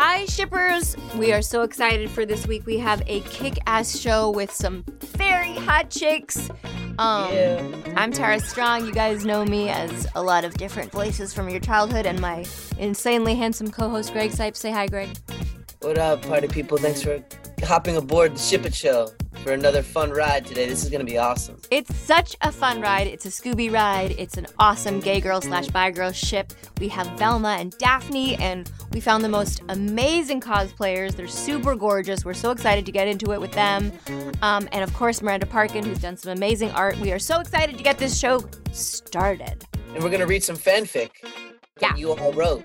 Hi, shippers! We are so excited for this week. We have a kick ass show with some very hot chicks. Um, Yeah. I'm Tara Strong. You guys know me as a lot of different voices from your childhood, and my insanely handsome co host, Greg Cipes. Say hi, Greg. What up, party people? Thanks for hopping aboard the Ship It Show for another fun ride today. This is gonna be awesome. It's such a fun ride. It's a Scooby ride. It's an awesome gay girl slash bi girl ship. We have Velma and Daphne, and we found the most amazing cosplayers. They're super gorgeous. We're so excited to get into it with them. Um, and of course, Miranda Parkin, who's done some amazing art. We are so excited to get this show started. And we're gonna read some fanfic Yeah. you all wrote.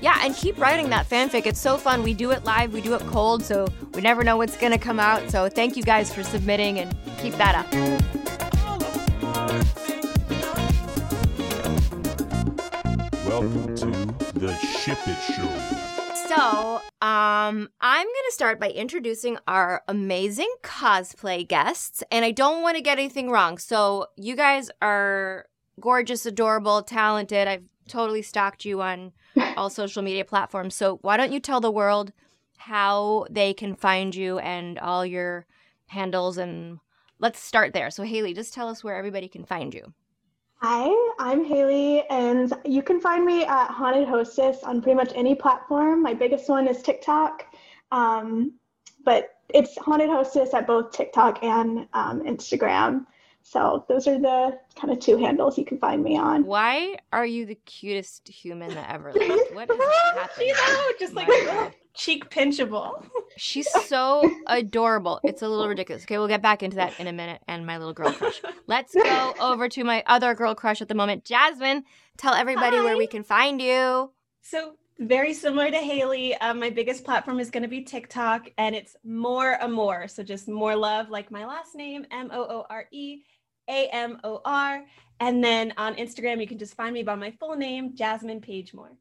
Yeah, and keep writing that fanfic. It's so fun. We do it live, we do it cold, so we never know what's gonna come out. So thank you guys for submitting and keep that up. Welcome to the Ship It Show. So, um, I'm gonna start by introducing our amazing cosplay guests, and I don't want to get anything wrong. So, you guys are gorgeous, adorable, talented. I've totally stalked you on all social media platforms. So, why don't you tell the world how they can find you and all your handles? And let's start there. So, Haley, just tell us where everybody can find you. Hi, I'm Haley, and you can find me at Haunted Hostess on pretty much any platform. My biggest one is TikTok, um, but it's Haunted Hostess at both TikTok and um, Instagram. So those are the kind of two handles you can find me on. Why are you the cutest human that ever lived? What has happened? You know, just like My a God. little cheek pinchable. She's so adorable. It's a little ridiculous. Okay, we'll get back into that in a minute and my little girl crush. Let's go over to my other girl crush at the moment, Jasmine. Tell everybody where we can find you. So very similar to Haley. Um, my biggest platform is going to be TikTok, and it's more amor. So just more love, like my last name, M O O R E A M O R. And then on Instagram, you can just find me by my full name, Jasmine Paige Moore.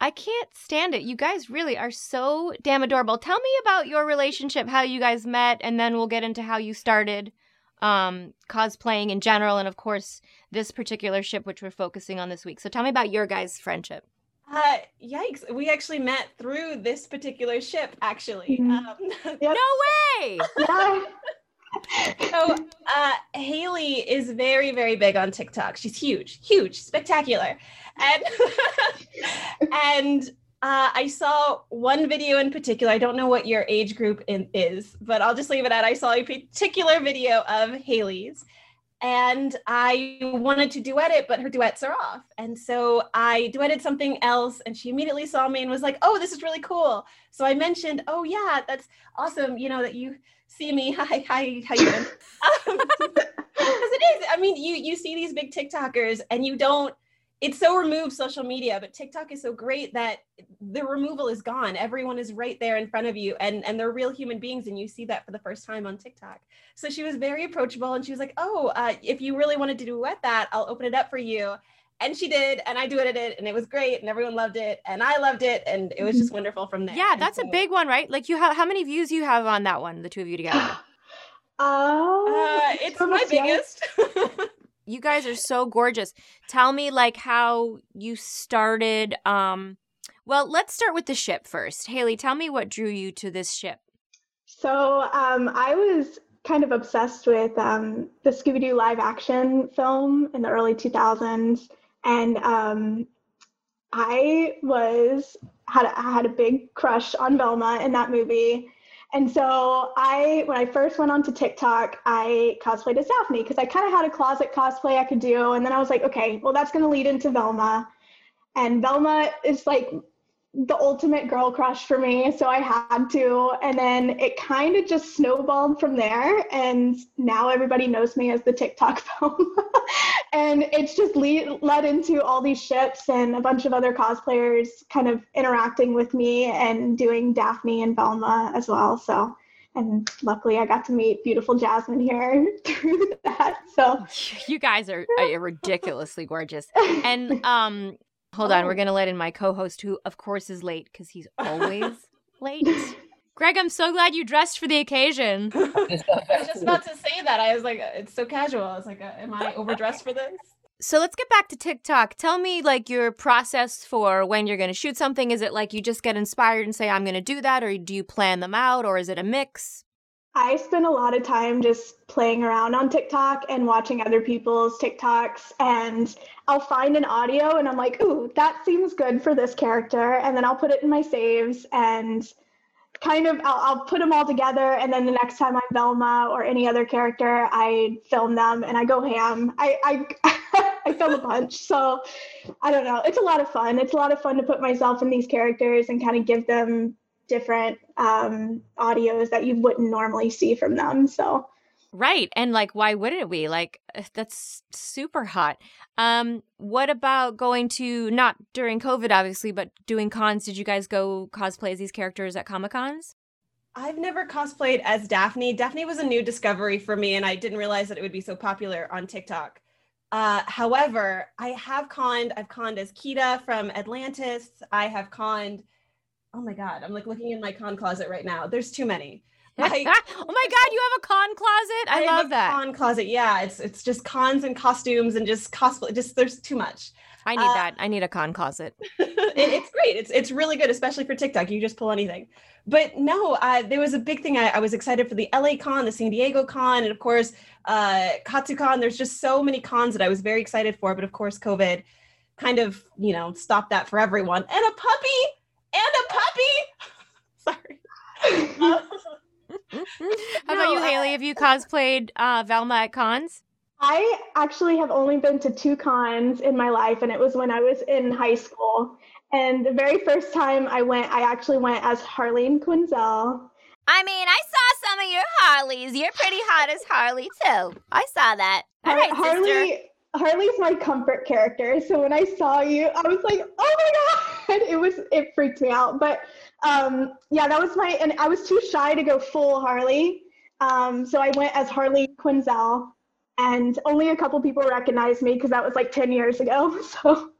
I can't stand it. You guys really are so damn adorable. Tell me about your relationship, how you guys met, and then we'll get into how you started um cosplaying in general and of course this particular ship which we're focusing on this week. So tell me about your guys' friendship. Uh, yikes! We actually met through this particular ship, actually. Mhm. Um, Yep. No way! Yeah. so uh, Haley is very, very big on TikTok. She's huge, huge, spectacular, and and uh, I saw one video in particular. I don't know what your age group in, is, but I'll just leave it at I saw a particular video of Haley's. And I wanted to duet it, but her duets are off. And so I duetted something else, and she immediately saw me and was like, "Oh, this is really cool." So I mentioned, "Oh yeah, that's awesome. You know that you see me. Hi, hi, how you doing?" Um, because it is. I mean, you you see these big TikTokers, and you don't. It's so removed social media, but TikTok is so great that the removal is gone. Everyone is right there in front of you, and and they're real human beings, and you see that for the first time on TikTok. So she was very approachable, and she was like, "Oh, uh, if you really wanted to duet that, I'll open it up for you." And she did, and I duetted it, and it was great, and everyone loved it, and I loved it, and it was just wonderful from there. Yeah, And that's a big one, right? Like you have how many views you have on that one, the two of you together? Oh, Uh, it's my almost, biggest. you guys are so gorgeous. Tell me like how you started um well, let's start with the ship first. Haley, tell me what drew you to this ship. So um, I was kind of obsessed with um, the Scooby Doo live action film in the early 2000s, and um, I was had I had a big crush on Velma in that movie. And so I, when I first went onto TikTok, I cosplayed as Daphne because I kind of had a closet cosplay I could do. And then I was like, okay, well, that's going to lead into Velma. And Velma is like the ultimate girl crush for me. So I had to. And then it kind of just snowballed from there. And now everybody knows me as the TikTok Velma. and it's just lead, led into all these ships and a bunch of other cosplayers kind of interacting with me and doing Daphne and Velma as well. So, and luckily I got to meet beautiful Jasmine here through that. So, You guys are, are ridiculously gorgeous. And um hold on, we're going to let in my co-host who of course is late cuz he's always late. Greg, I'm so glad you dressed for the occasion. I was just about to say that. I was like, it's so casual. I was like, uh, am I overdressed for this? so let's get back to TikTok. Tell me like your process for when you're going to shoot something. Is it like you just get inspired and say I'm going to do that or do you plan them out or is it a mix? I spend a lot of time just playing around on TikTok and watching other people's TikToks and I'll find an audio and I'm like, "Ooh, that seems good for this character." And then I'll put it in my saves and kind of I'll, I'll, put them all together and then the next time i'm velma or any other character i film them and i go ham i i, I film a bunch so i don't know it's a lot of fun it's a lot of fun to put myself in these characters and kind of give them different um, audios that you wouldn't normally see from them so Right. And like why wouldn't we? Like uh, that's super hot. Um what about going to not during COVID obviously, but doing cons? Did you guys go cosplay as these characters at Comic-Cons? I've never cosplayed as Daphne. Daphne was a new discovery for me and I didn't realize that it would be so popular on TikTok. Uh, however, I have conned, I've conned as Kida from Atlantis. I have conned, oh my God, I'm like looking in my con closet right now. There's too many. Like, oh my god, you have a con closet? I, I love that. Con closet. Yeah, it's it's just cons and costumes and just cosplay. Just there's too much. I need uh, that. I need a con closet. it, it's great. It's it's really good, especially for TikTok. You just pull anything. But no, uh, there was a big thing. I, I, was excited for the LA Con, the San Diego Con, and of course uh, KatsuCon. There's just so many cons that I was very excited for. But of course, COVID kind of you know stopped that for everyone. And a puppy and a puppy. Sorry. How about you, Haley? Have you cosplayed uh, Velma at cons? I actually have only been to two cons in my life, and it was when I was in high school. And the very first time I went, I actually went as Harleen Quinzel. I mean, I saw some of your Harleys. You're pretty hot as Harley too. I saw that. All right, Harley. Sister. Harley's my comfort character. So when I saw you, I was like, oh my God. It was, it freaked me out. But um, yeah, that was my, and I was too shy to go full Harley. Um, so I went as Harley Quinzel, and only a couple people recognized me because that was like 10 years ago. So.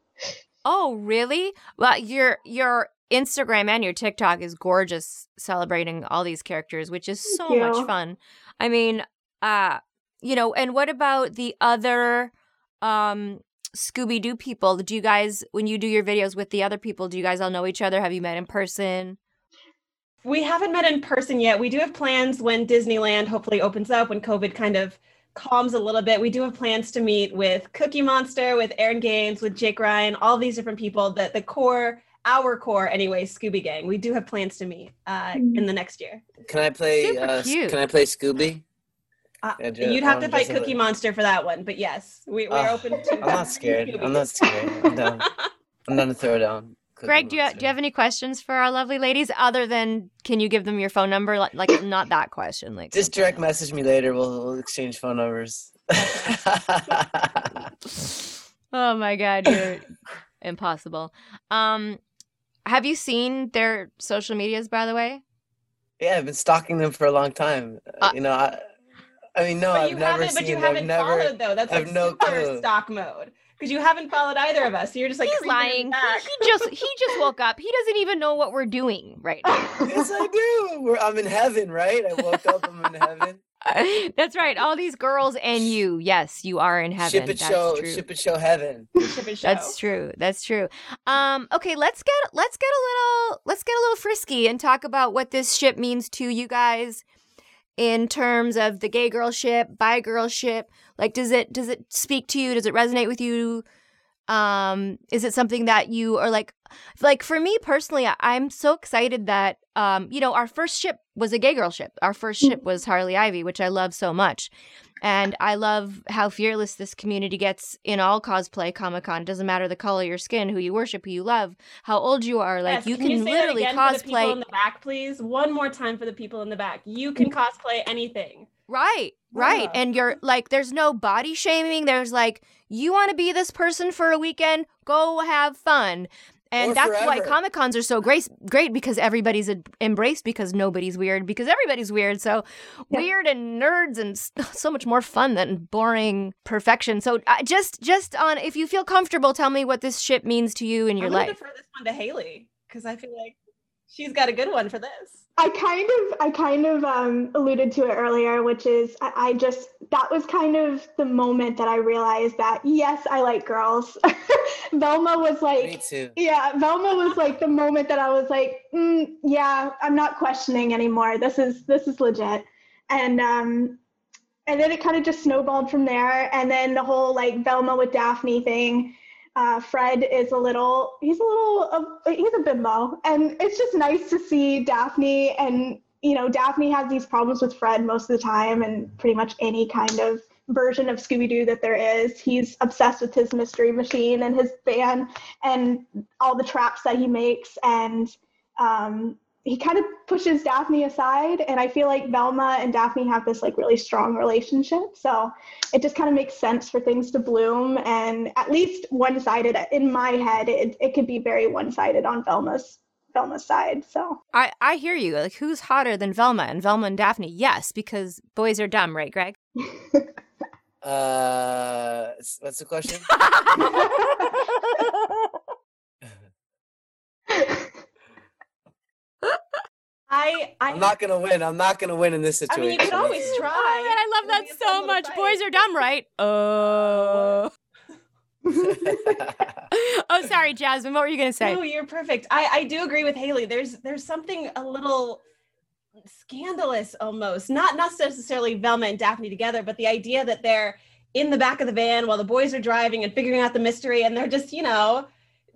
Oh, really? Well, your your Instagram and your TikTok is gorgeous celebrating all these characters, which is so much fun. I mean, uh, you know, and what about the other um Scooby Doo people? Do you guys, when you do your videos with the other people, do you guys all know each other? Have you met in person? We haven't met in person yet. We do have plans when Disneyland hopefully opens up, when COVID kind of calms a little bit. We do have plans to meet with Cookie Monster, with Aaron Gaines, with Jake Ryan, all these different people that the core, our core anyway, Scooby Gang. We do have plans to meet uh, in the next year. Can I play? Uh, can I play Scooby? Uh, you'd have to fight Cookie Monster for that one, but yes, we, we're uh, open to. I'm not scared. I'm not scared. I'm down. I'm down to throw down. Cookie Greg, do you, do you have any questions for our lovely ladies other than can you give them your phone number? Like, like not that question. Like just direct message me later. We'll, we'll exchange phone numbers. oh my god, you're impossible. Um, have you seen their social medias, by the way? Yeah, I've been stalking them for a long time. Uh, you know, I, I mean, no, I've never seen. But you haven't never, followed though. That's like no super clue. stock mode because you haven't followed either of us. So you're just like he's lying. He just he just woke up. He doesn't even know what we're doing right now. yes, I do. We're, I'm in heaven, right? I woke up. I'm in heaven. That's right. All these girls and you. Yes, you are in heaven. Ship it That's show. True. Ship it show heaven. Ship it show. That's true. That's true. Um. Okay. Let's get let's get a little let's get a little frisky and talk about what this ship means to you guys in terms of the gay girl ship, bi girl ship? Like does it does it speak to you? Does it resonate with you? Um is it something that you are like like for me personally, I'm so excited that um you know, our first ship was a gay girl ship. Our first ship was Harley Ivy, which I love so much. And I love how fearless this community gets in all cosplay Comic Con. Doesn't matter the color of your skin, who you worship, who you love, how old you are. Like yes, you can, can, you literally cosplay. in the back, please. One more time for the people in the back. You can cosplay anything. Right, right. Yeah. And you're like, there's no body shaming. There's like, you want to be this person for a weekend? Go have fun. And or that's forever. why Comic Cons are so great, great because everybody's embraced because nobody's weird because everybody's weird. So yeah. weird and nerds and so much more fun than boring perfection. So uh, just just on if you feel comfortable, tell me what this ship means to you in your I'm life. defer this one to Haley because I feel like she's got a good one for this. I kind of, I kind of um, alluded to it earlier, which is I, I just that was kind of the moment that I realized that yes, I like girls. Velma was Me like, too. yeah, Velma was like the moment that I was like, mm, yeah, I'm not questioning anymore. This is this is legit, and um, and then it kind of just snowballed from there. And then the whole like Velma with Daphne thing. Uh, Fred is a little, he's a little, uh, he's a bimbo, and it's just nice to see Daphne. And you know, Daphne has these problems with Fred most of the time, and pretty much any kind of version of Scooby Doo that there is. He's obsessed with his mystery machine and his van and all the traps that he makes, and um, he kind of pushes Daphne aside. And I feel like Velma and Daphne have this like really strong relationship, so it just kind of makes sense for things to bloom. And at least one-sided in my head, it, it could be very one-sided on Velma's Velma's side. So I, I hear you. Like, who's hotter than Velma? And Velma and Daphne? Yes, because boys are dumb, right, Greg? Uh, s- what's the question? I I, I'm not gonna win. I'm not gonna win in this situation. I mean, you could always try. Oh, man, I love that so much. fight. Boys are dumb, right? Uh. oh, sorry, Jasmine. What were you gonna say? No, you're perfect. I, I do agree with Haley. There's there's something a little scandalous almost. Not not necessarily Velma and Daphne together, but the idea that they're in the back of the van while the boys are driving and figuring out the mystery, and they're just, you know,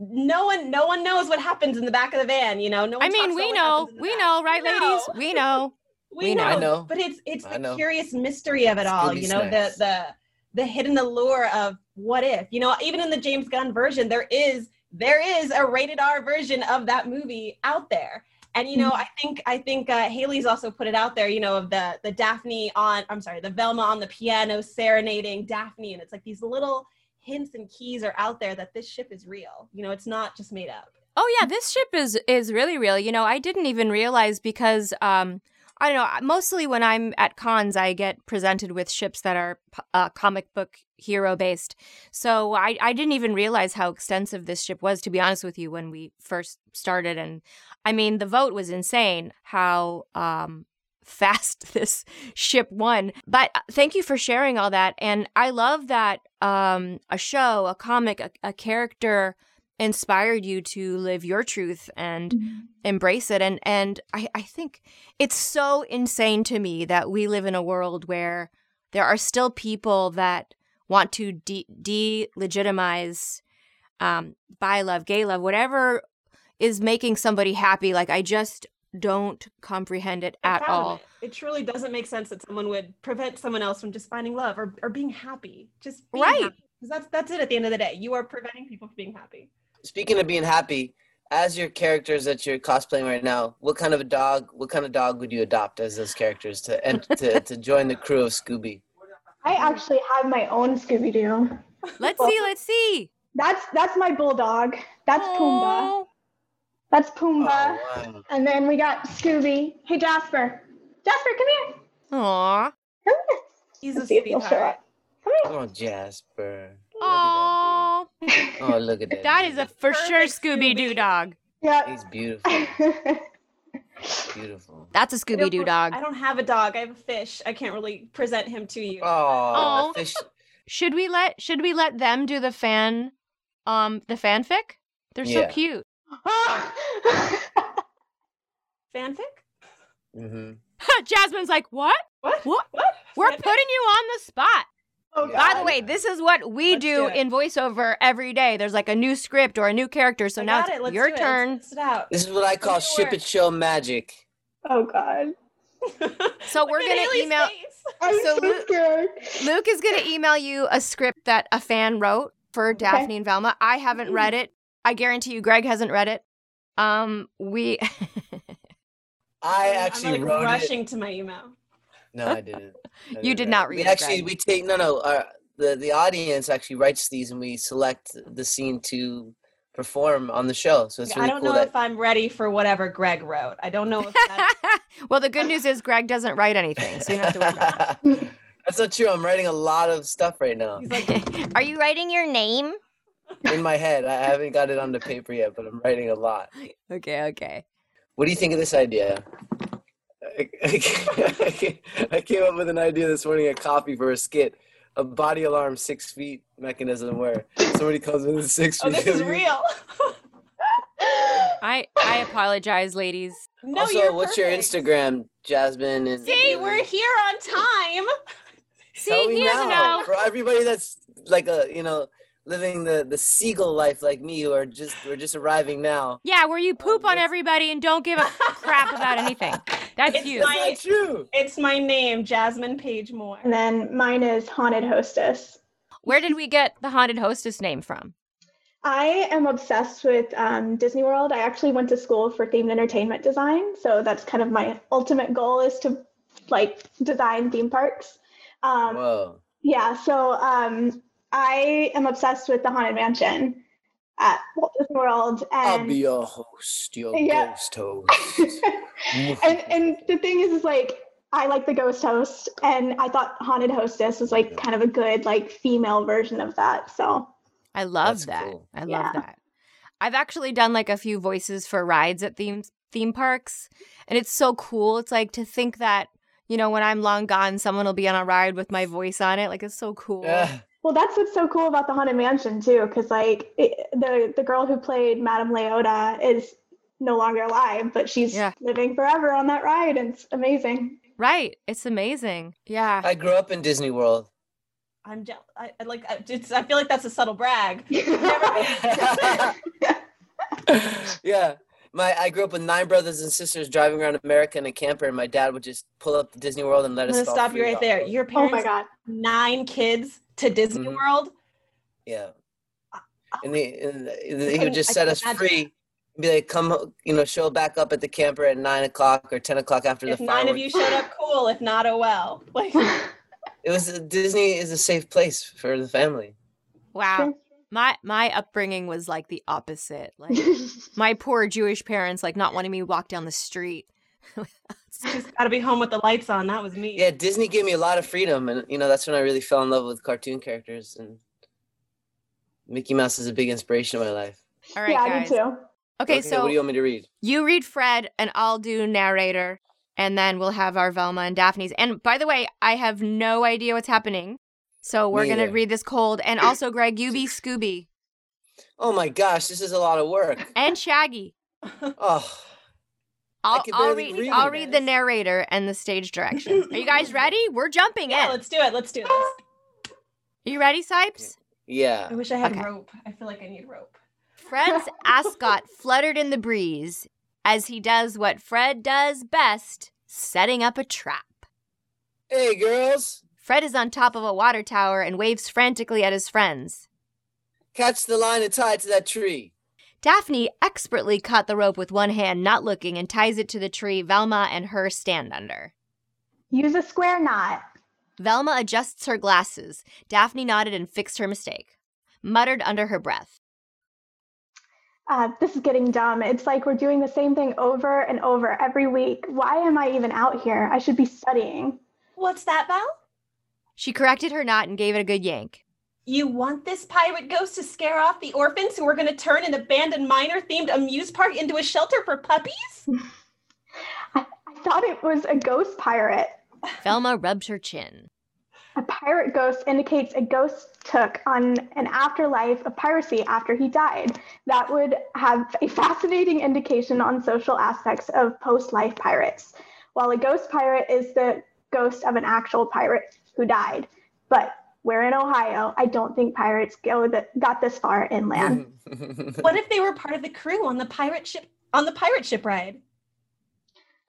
no one no one knows what happens in the back of the van. You know, no one I mean, we know, happens in the we back. know, right, We ladies? know. We know. we, we know. know. Know. but it's it's I the know. curious mystery of it all. Scooby You know, the the the hidden allure of what if. You know, even in the James Gunn version, there is there is a rated R version of that movie out there. And you know, I think I think uh, Haley's also put it out there. You know, of the the Daphne on I'm sorry, the Velma on the piano serenading Daphne, and it's like these little hints and keys are out there that this ship is real. You know, it's not just made up. Oh yeah, this ship is is really real. You know, I didn't even realize because um I don't know, mostly when I'm at cons I get presented with ships that are uh, comic book hero based. So I I didn't even realize how extensive this ship was to be honest with you when we first started and I mean, the vote was insane how um fast this ship won. But uh, thank you for sharing all that. And I love that um a show, a comic, a, a character inspired you to live your truth and embrace it. And and I, I think it's so insane to me that we live in a world where there are still people that want to de- delegitimize um bi love gay love whatever is making somebody happy. Like i just don't comprehend it at all It. It truly doesn't make sense that someone would prevent someone else from just finding love or, or being happy. Just being Right. Because that's that's it at the end of the day. You are preventing people from being happy. Speaking of being happy, as your characters that you're cosplaying right now, what kind of a dog? What kind of dog would you adopt as those characters to and to, to join the crew of Scooby? I actually have my own Scooby Doo. let's see let's see That's that's my bulldog. That's Pumbaa. Oh. Aw. That's Oh, Pumbaa. wow. And then we got Scooby. Hey Jasper. Jasper, come here. Aw. Come here. He's Let's a see if he'll show up. Come here. Oh, Jasper. Look at that. Oh, look at that. that is a baby. for sure scooby doo dog Yeah. He's beautiful. Beautiful. that's a Scooby Doo dog I don't have a dog. I have a fish. I can't really present him to you. Oh, Aw. fish. Should we let should we let them do the fan um the fanfic? They're so cute. Fanfic? hmm Jasmine's like, "What? What? What? What? We're Fanfic? putting you on the spot." oh, By the way, this is what we Let's do, do in voiceover every day. There's like a new script or a new character, so I now it's it. Your do it. Let's turn. test it out. This is what I call ship work. it show magic. Oh God. So we're gonna email face. I'm So so, Lu- scared. Luke is gonna email you a script that a fan wrote for Daphne and Velma. I haven't read it. I guarantee you Greg hasn't read it. Um we I I'm, actually like wrote it. rushing to my email. No, I didn't. I You didn't did not read We it, actually Greg. we take no no. Our, the the audience actually writes these, and we select the scene to perform on the show. So it's I really don't cool know that if I'm ready for whatever Greg wrote. I don't know if that's well, the good news is Greg doesn't write anything, so you don't have to worry about that. That's not true. I'm writing a lot of stuff right now he's like. Are you writing your name? In my head. I haven't got it on the paper yet, but I'm writing a lot. Okay, okay. What do you think of this idea? I, I came- I came up with an idea this morning at coffee for a skit. A body alarm six feet mechanism where somebody comes in six oh, feet. Oh, this is real. I I apologize, ladies. no, also, you're what's your. Instagram, Jasmine? And See, we're here on time. See, Tell me he now. know. For everybody that's like a you know living the the seagull life like me, who are just we're just arriving now. Yeah, where you poop on everybody and don't give a crap about anything. That's It's you. my- That's not true. It's my name, Jasmine Paige Moore. And then mine is Haunted Hostess. Where did we get the haunted hostess name from? I am obsessed with um, Disney World. I actually went to school for themed entertainment design, so that's kind of my ultimate goal is to like design theme parks. Um, Whoa. yeah, so um, I am obsessed with the Haunted Mansion at Walt Disney World, And I'll be your host, your Yeah. ghost host. and and the thing is, is like I like the ghost host, and I thought haunted hostess was like kind of a good like female version of that. So I love That's that. cool. I love Yeah. that. I've actually done like a few voices for rides at theme theme parks, and it's so cool. It's like to think that you know when I'm long gone, someone will be on a ride with my voice on it. Like it's so cool. Yeah. Well, that's what's so cool about the haunted mansion too, because like it, the the girl who played Madame Leota is no longer alive, but she's Yeah. living forever on that ride, and it's amazing. Right. It's amazing. Yeah. I grew up in Disney World. I'm jealous. I, I like. I- It's. I feel like that's a subtle brag. yeah. My I grew up with nine brothers and sisters driving around America in a camper, and my dad would just pull up to Disney World and let I'm us. stop you right off there. of- Your oh parents my god. nine kids to Disney Mhm. World. Yeah. And, the, and the, he couldn't- would just set us imagine free. Be like, come, you know, show back up at the camper at nine o'clock or ten o'clock after If the nine of you showed up, cool. If not, oh well. Like It was Disney is a safe place for the family. Wow. My my upbringing was like the opposite. Like my poor Jewish parents like not wanting me to walk down the street. just gotta be home with the lights on. That was me. Yeah, Disney gave me a lot of freedom, and you know that's when I really fell in love with cartoon characters. And Mickey Mouse is a big inspiration in my life. All right, yeah, I guys. do too. Okay, so what do you want me to read? You read Fred, and I'll do narrator, and then we'll have our Velma and Daphne's. And by the way, I have no idea what's happening, so we're Me gonna either. read this cold. And also, Greg, you be Scooby Oh my gosh, this is a lot of work. and Shaggy. Oh, I'll, can I'll read. read I'll read the narrator and the stage direction. Are you guys ready? We're jumping Yeah, in. Are let's do it. Let's do this. Are you ready, Cipes? yeah. I wish I had Okay. rope. I feel like I need rope. Fred's ascot fluttered in the breeze as he does what Fred does best: setting up a trap. Hey, girls, Fred is on top of a water tower and waves frantically at his friends. catch the line and tie it to that tree. Daphne expertly caught the rope with one hand, not looking, and ties it to the tree Velma and her stand under. Use a square knot. Velma adjusts her glasses. Daphne nodded and fixed her mistake, muttered under her breath. Uh, this is getting dumb. It's like we're doing the same thing over and over every week. Why am I even out here? I should be studying. What's that, Val? She corrected her knot and gave it a good yank. You want this pirate ghost to scare off the orphans who are going to turn an abandoned miner themed amuse park into a shelter for puppies? I, I thought it was a ghost pirate. Velma rubbed her chin. A pirate ghost indicates a ghost took on an afterlife of piracy after he died. That would have a fascinating indication on social aspects of post life pirates. While a ghost pirate is the ghost of an actual pirate who died. But we're in Ohio. I don't think pirates go that got this far inland. What if they were part of the crew on the pirate ship on the pirate ship ride?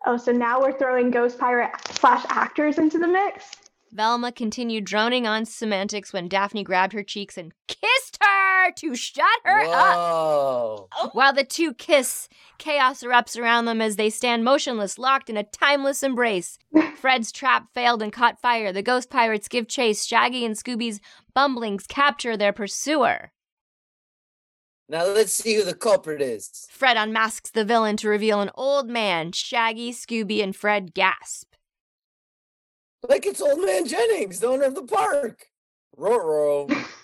oh, so now we're throwing ghost pirate slash actors into the mix? Velma continued droning on semantics when Daphne grabbed her cheeks and kissed her to shut her up. Whoa. Oh. While the two kiss, chaos erupts around them as they stand motionless, locked in a timeless embrace. Fred's trap failed and caught fire. The ghost pirates give chase. Shaggy and Scooby's bumblings capture their pursuer. Now let's see who the culprit is. Fred unmasks the villain to reveal an old man. Shaggy, Scooby, and Fred gasp. Like it's Old Man Jennings, the owner of the park. Roro.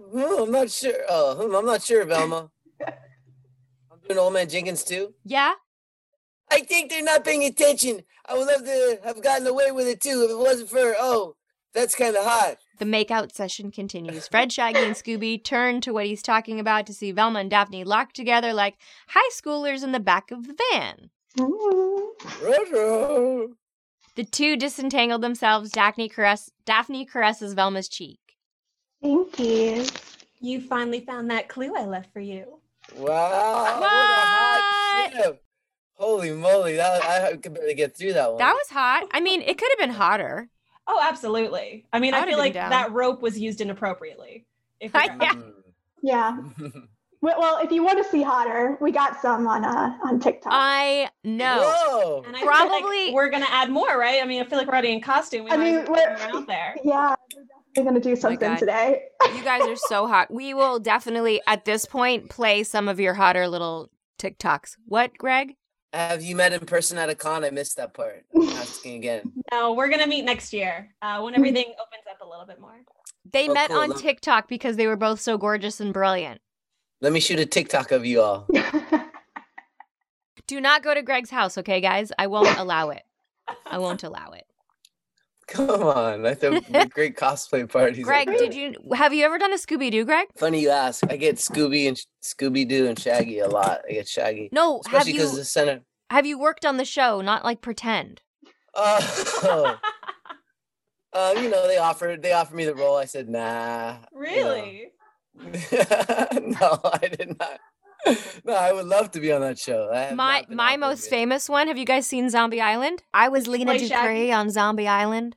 Hmm, I'm not sure. Oh, hmm, I'm not sure, Velma. I'm doing Old Man Jenkins too? Yeah? I think they're not paying attention. I would love to have gotten away with it too if it wasn't for oh, that's kind of hot. The makeout session continues. Fred, Shaggy, and Scooby turn to what he's talking about to see Velma and Daphne locked together like high schoolers in the back of the van. The two disentangle themselves. Daphne, caress- Daphne caresses Velma's cheek. Thank you. You finally found that clue I left for you. Wow. What a hot ship. Holy moly. That I could barely get through that one. That was hot. I mean, it could have been hotter. Oh, absolutely. I mean, I I, feel like down. that rope was used inappropriately. If I- yeah. Yeah. Well, well, if you want to see hotter, we got some on uh on TikTok. I know. Whoa. and I feel like Probably- we're gonna add more, right? I mean, I feel like we're already in costume. We I mean, we're put out there. yeah, we're gonna do something God. today. You guys are so hot. We will definitely, at this point, play some of your hotter little TikToks. What, Greg? Have you met in person at a con? I missed that part. I'm asking again. No, we're gonna meet next year uh, when everything opens up a little bit more. They Oh, met cool. on Look- TikTok because they were both so gorgeous and brilliant. Let me shoot a TikTok of you all. Do not go to Greg's house, okay, guys? I won't allow it. I won't allow it. Come on. I thought great cosplay parties. Greg, did you have you ever done a Scooby Doo, Greg? Funny you ask. I get Scooby and Scooby Doo and Shaggy a lot. I get Shaggy. No, have Especially you because the center. have you worked on the show? Not like pretend. Oh, uh, you know they offered they offered me the role. I said nah. you know. Really? no, I did not. No, I would love to be on that show. My my most yet. famous one. Have you guys seen Zombie Island? I was Lena Play Dupree Shaggy? on Zombie Island,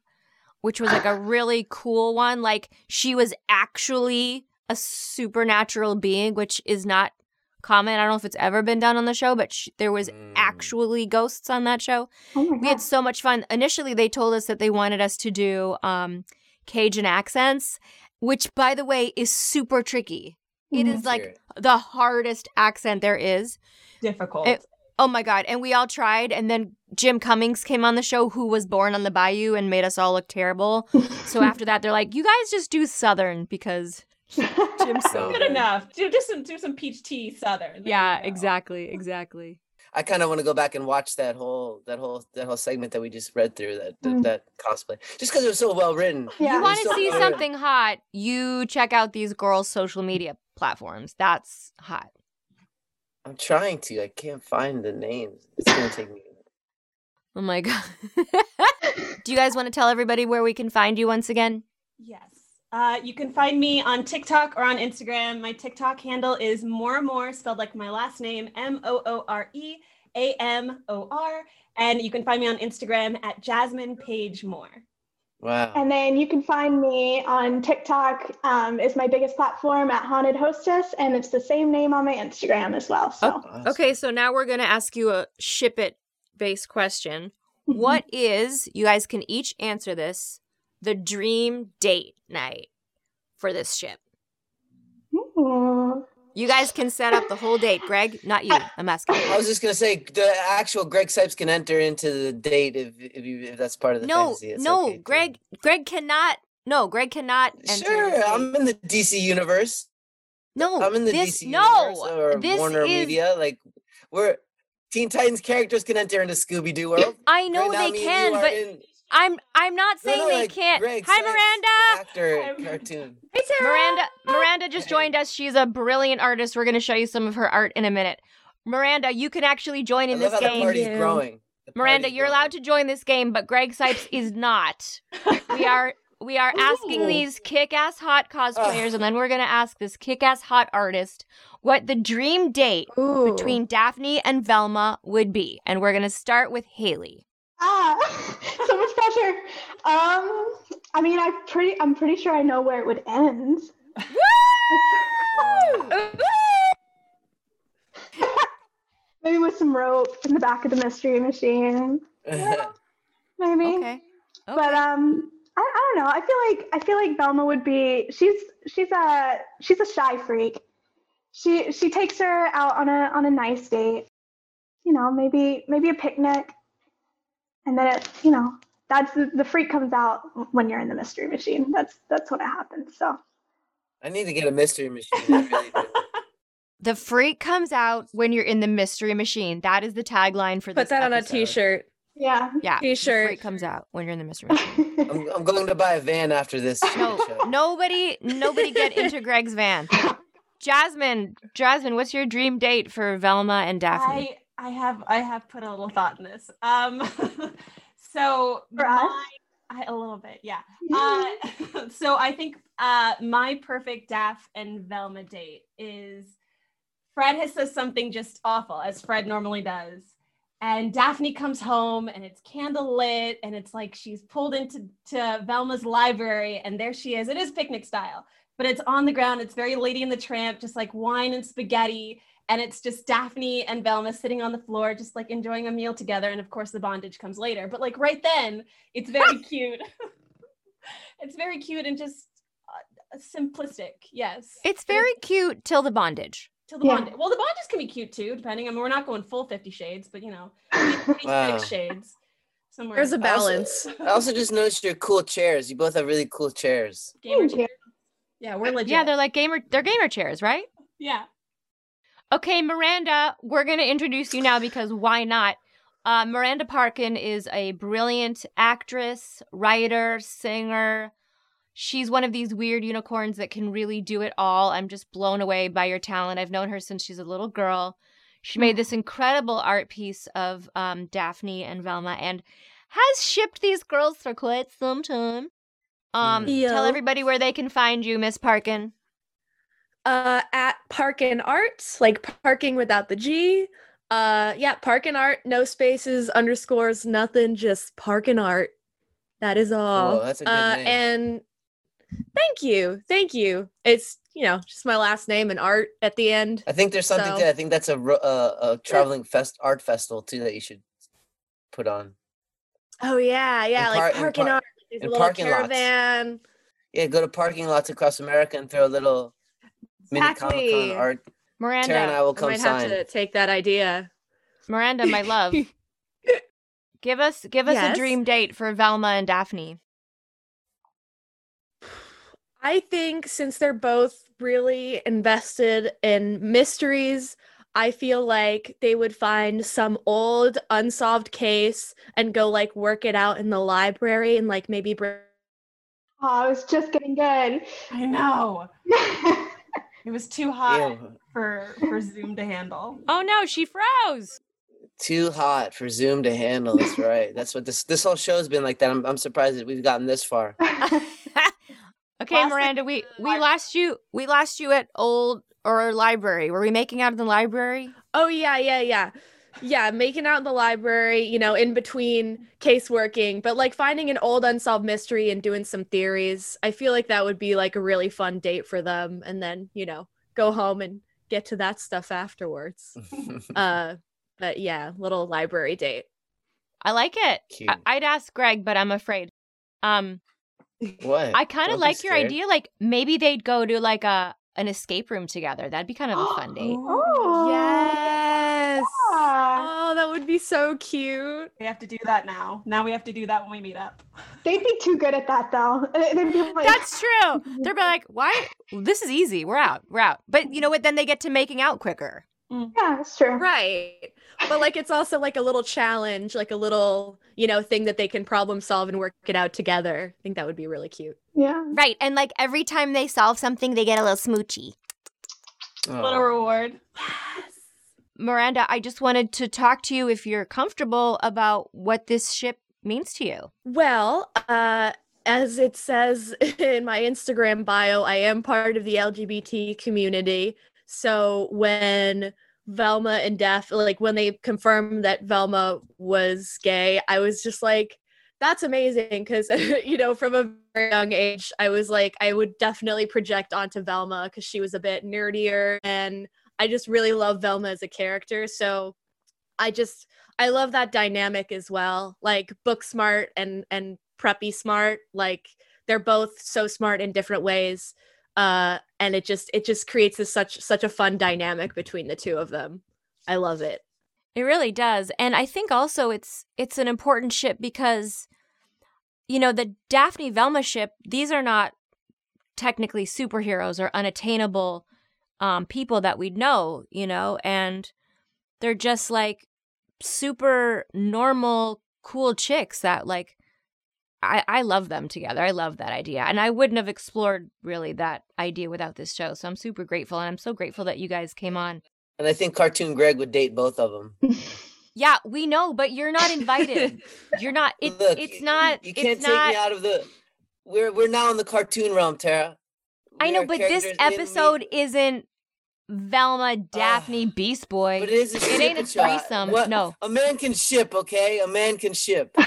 which was like a really cool one. Like she was actually a supernatural being, which is not common. I don't know if it's ever been done on the show, but sh- there was Mm. actually ghosts on that show. oh We had so much fun. Initially, they told us that they wanted us to do um, Cajun accents, which, by the way, is super tricky. It Mhm. is like the hardest accent there is. Difficult. It- Oh my god! And we all tried, and then Jim Cummings came on the show, who was born on the bayou, and made us all look terrible. So after that, they're like, "You guys just do Southern because Jim's so Good Good enough. Do just some do some peach tea southern. There Yeah, exactly, exactly. I kind of want to go back and watch that whole that whole that whole segment that we just read through that that, Mm. that cosplay just because it was so well written. Yeah. You want to so see good. something hot? You check out these girls' social media platforms. That's hot. I'm trying to. I can't find the names. It's gonna take me. Oh my god. Do you guys want to tell everybody where we can find you once again? Yes. Uh, you can find me on TikTok or on Instagram. My TikTok handle is more more spelled like my last name M O O R E A M O R, and you can find me on Instagram at Jasmine Paige Moore. Wow. And then you can find me on TikTok. Um, is my biggest platform at Haunted Hostess, and it's the same name on my Instagram as well. So Awesome. Okay, so now we're going to ask you a ship it based question. What is, you guys can each answer this, the dream date night for this ship? Ooh. You guys can set up the whole date. Greg, not you. I'm asking. I was just gonna say the actual Greg Cipes can enter into the date if if, you, if that's part of the No, fantasy. It's no, okay, too. Greg. Greg cannot. No, Greg cannot. Enter Sure, this I'm in the DC universe. No, I'm in the this, DC no, universe or this Warner is. Media. Like we're Teen Titans characters can enter into Scooby Doo world. I know Right now, they me can, but in- I'm. I'm not saying no, they like can't. Greg Hi, Miranda. Actor, Hi. cartoon. Hey, Miranda. Miranda just joined us. She's a brilliant artist. We're going to show you some of her art in a minute. Miranda, you can actually join I in love this how the game. party's growing. The Miranda, party's you're growing. allowed to join this game, but Greg Cipes is not. We are we are asking Ooh. these kick-ass hot cosplayers, and then we're gonna ask this kick-ass hot artist what the dream date Ooh. between Daphne and Velma would be. And we're gonna start with Haley. Ah, so much pressure. Um, I mean, I pretty, I'm pretty sure I know where it would end. Maybe with some rope in the back of the mystery machine. Maybe. Okay. But um, I, I don't know. I feel like I feel like Velma would be. She's she's a she's a shy freak. She she takes her out on a on a nice date. You know, maybe maybe a picnic, and then it you know that's the, the freak comes out when you're in the mystery machine. That's that's what happens. So I need to get a mystery machine. Really. The freak comes out when you're in the mystery machine. That is the tagline for Put this that on a episode. t-shirt. Yeah. Yeah, T-shirt. freak comes out when you're in the mystery machine. I'm, I'm going to buy a van after this. No, nobody, nobody get into Greg's van. Jasmine, Jasmine, what's your dream date for Velma and Daphne? I I have I have put a little thought in this. Um, so For my- I, a little bit, yeah. Uh, so I think uh, my perfect Daph and Velma date is Fred has says something just awful, as Fred normally does. And Daphne comes home and it's candlelit and it's like she's pulled into to Velma's library and there she is. It is picnic style, but it's on the ground. It's very Lady in the Tramp, just like wine and spaghetti. And it's just Daphne and Velma sitting on the floor, just like enjoying a meal together. And of course, the bondage comes later. But like right then, it's very cute. it's very cute and just uh, simplistic. Yes. It's But very cute till the bondage. till the Yeah. bondage. Well, the bondages can be cute too, depending. I mean, we're not going full Fifty Shades, but you know, maybe Wow. six shades. Somewhere. There's a balance. I also just noticed your cool chairs. You both have really cool chairs. gamer chairs. Yeah, we're legit. Yeah, they're like gamer. They're gamer chairs, right? yeah. Okay, Miranda, we're going to introduce you now because why not? Uh, Miranda Parkin is a brilliant actress, writer, singer. She's one of these weird unicorns that can really do it all. I'm just blown away by your talent. I've known her since she's a little girl. She made this incredible art piece of um, Daphne and Velma and has shipped these girls for quite some time. Um, Yeah. Tell everybody where they can find you, Miss Parkin. Uh at Parkin Art, like parking without the G. Uh yeah, Parkin Art, no spaces, underscores, nothing, just Parkin Art. That is all. Cool, that's a good uh, name. And thank you. Thank you. It's, you know, just my last name and art at the end. I think there's something So- to. I think that's a uh, a traveling fest art festival too that you should put on. Oh yeah, yeah, par- like in Parkin par- Art. There's a little parking lots. Yeah, go to parking lots across America and throw a little mini Comic Exactly. Con art. Miranda. Tara and I will come I might sign. have to take that idea. Miranda, my love. give us give us Yes? a dream date for Velma and Daphne. I think since they're both really invested in mysteries, I feel like they would find some old unsolved case and go like work it out in the library and like maybe bring Oh, I was just getting good. I know. It was too hot Ew, for for Zoom to handle. Oh no, she froze. too hot for Zoom to handle. That's right. That's what this this whole show's been like. That I'm I'm surprised that we've gotten this far. okay, Last Miranda, we we lost you. We lost you at old or library. Were we making out in the library? Oh yeah, yeah, yeah. Yeah, making out in the library, you know, in between case working, but like finding an old unsolved mystery and doing some theories. I feel like that would be like a really fun date for them and then, you know, go home and get to that stuff afterwards. uh but yeah, little library date. I like it. Cute. I- I'd ask Greg, but I'm afraid. Um, what? I kind of like your scared. idea. Like maybe they'd go to like a an escape room together. That'd be kind of a fun date. Oh. Yes. Yeah. Oh, that would be so cute. We have to do that now. Now we have to do that when we meet up. They'd be too good at that though. They- They'd be like, That's true. They'd be like, "Why? This is easy. We're out. We're out." But you know what? Then they get to making out quicker. Mm. yeah, that's true. Right. But like it's also like a little challenge, like a little, you know, thing that they can problem solve and work it out together. I think that would be really cute. Yeah. Right. And like every time they solve something, they get a little smoochy. Oh. Little reward. Miranda, I just wanted to talk to you if you're comfortable about what this ship means to you. Well, uh, as it says in my Instagram bio, I am part of the LGBT community. So when Velma and Daph, like when they confirmed that Velma was gay, I was just like, that's amazing because, you know, from a very young age, I was like, I would definitely project onto Velma because she was a bit nerdier and I just really love Velma as a character. So I just, I love that dynamic as well. Like book smart and and preppy smart. Like they're both so smart in different ways. Uh and it just it just creates this such such a fun dynamic between the two of them. I love it. It really does. And I think also it's it's an important ship because you know, the Daphne Velma ship, these are not technically superheroes or unattainable um, people that we know, you know, and they're just like super normal, cool chicks that like I, I love them together. I love that idea. And I wouldn't have explored really that idea without this show. So I'm super grateful. And I'm so grateful that you guys came on. And I think Cartoon Greg would date both of them. Yeah, we know, but you're not invited. you're not. It's Look, it's not. You can't it's take not. me out of the. We're we're now in the cartoon realm, Tara. I know, but this characters in episode isn't Velma, Daphne, Beast Boy. But it is a it ain't a threesome. What- No. A man can ship, okay? A man can ship.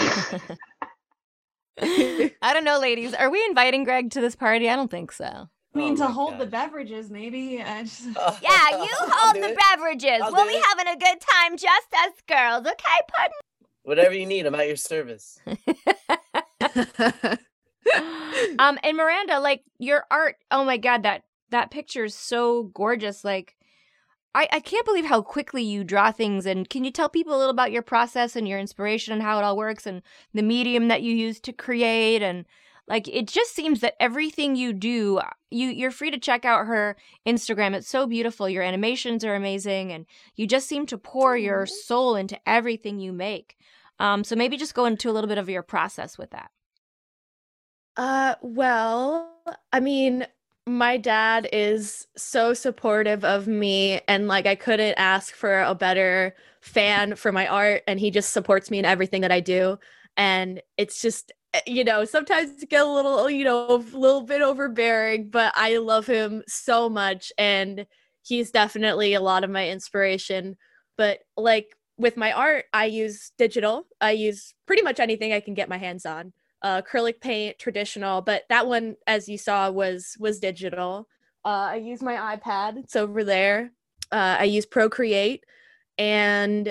I don't know, ladies. Are we inviting Greg to this party? I don't think so. I mean, Oh to my hold the beverages, maybe. I just... Yeah, you hold the it. beverages. I'll we'll be it. having a good time, just us girls. Okay, pardon? Whatever you need, I'm at your service. um, and Miranda, like your art. Oh my god, that that picture is so gorgeous. Like, I I can't believe how quickly you draw things. And can you tell people a little about your process and your inspiration and how it all works and the medium that you use to create and like it just seems that everything you do you you're free to check out her instagram it's so beautiful your animations are amazing and you just seem to pour your soul into everything you make um so maybe just go into a little bit of your process with that Uh, well, I mean, my dad is so supportive of me, and like I couldn't ask for a better fan for my art, and he just supports me in everything that I do. And it's just, eh, you know, sometimes get a little, you know, a little bit overbearing, but I love him so much, and he's definitely a lot of my inspiration. But like with my art, I use digital. I use pretty much anything I can get my hands on uh, acrylic paint, traditional, but that one, as you saw, was was digital. Uh, I use my iPad; it's over there. Uh, I use Procreate, and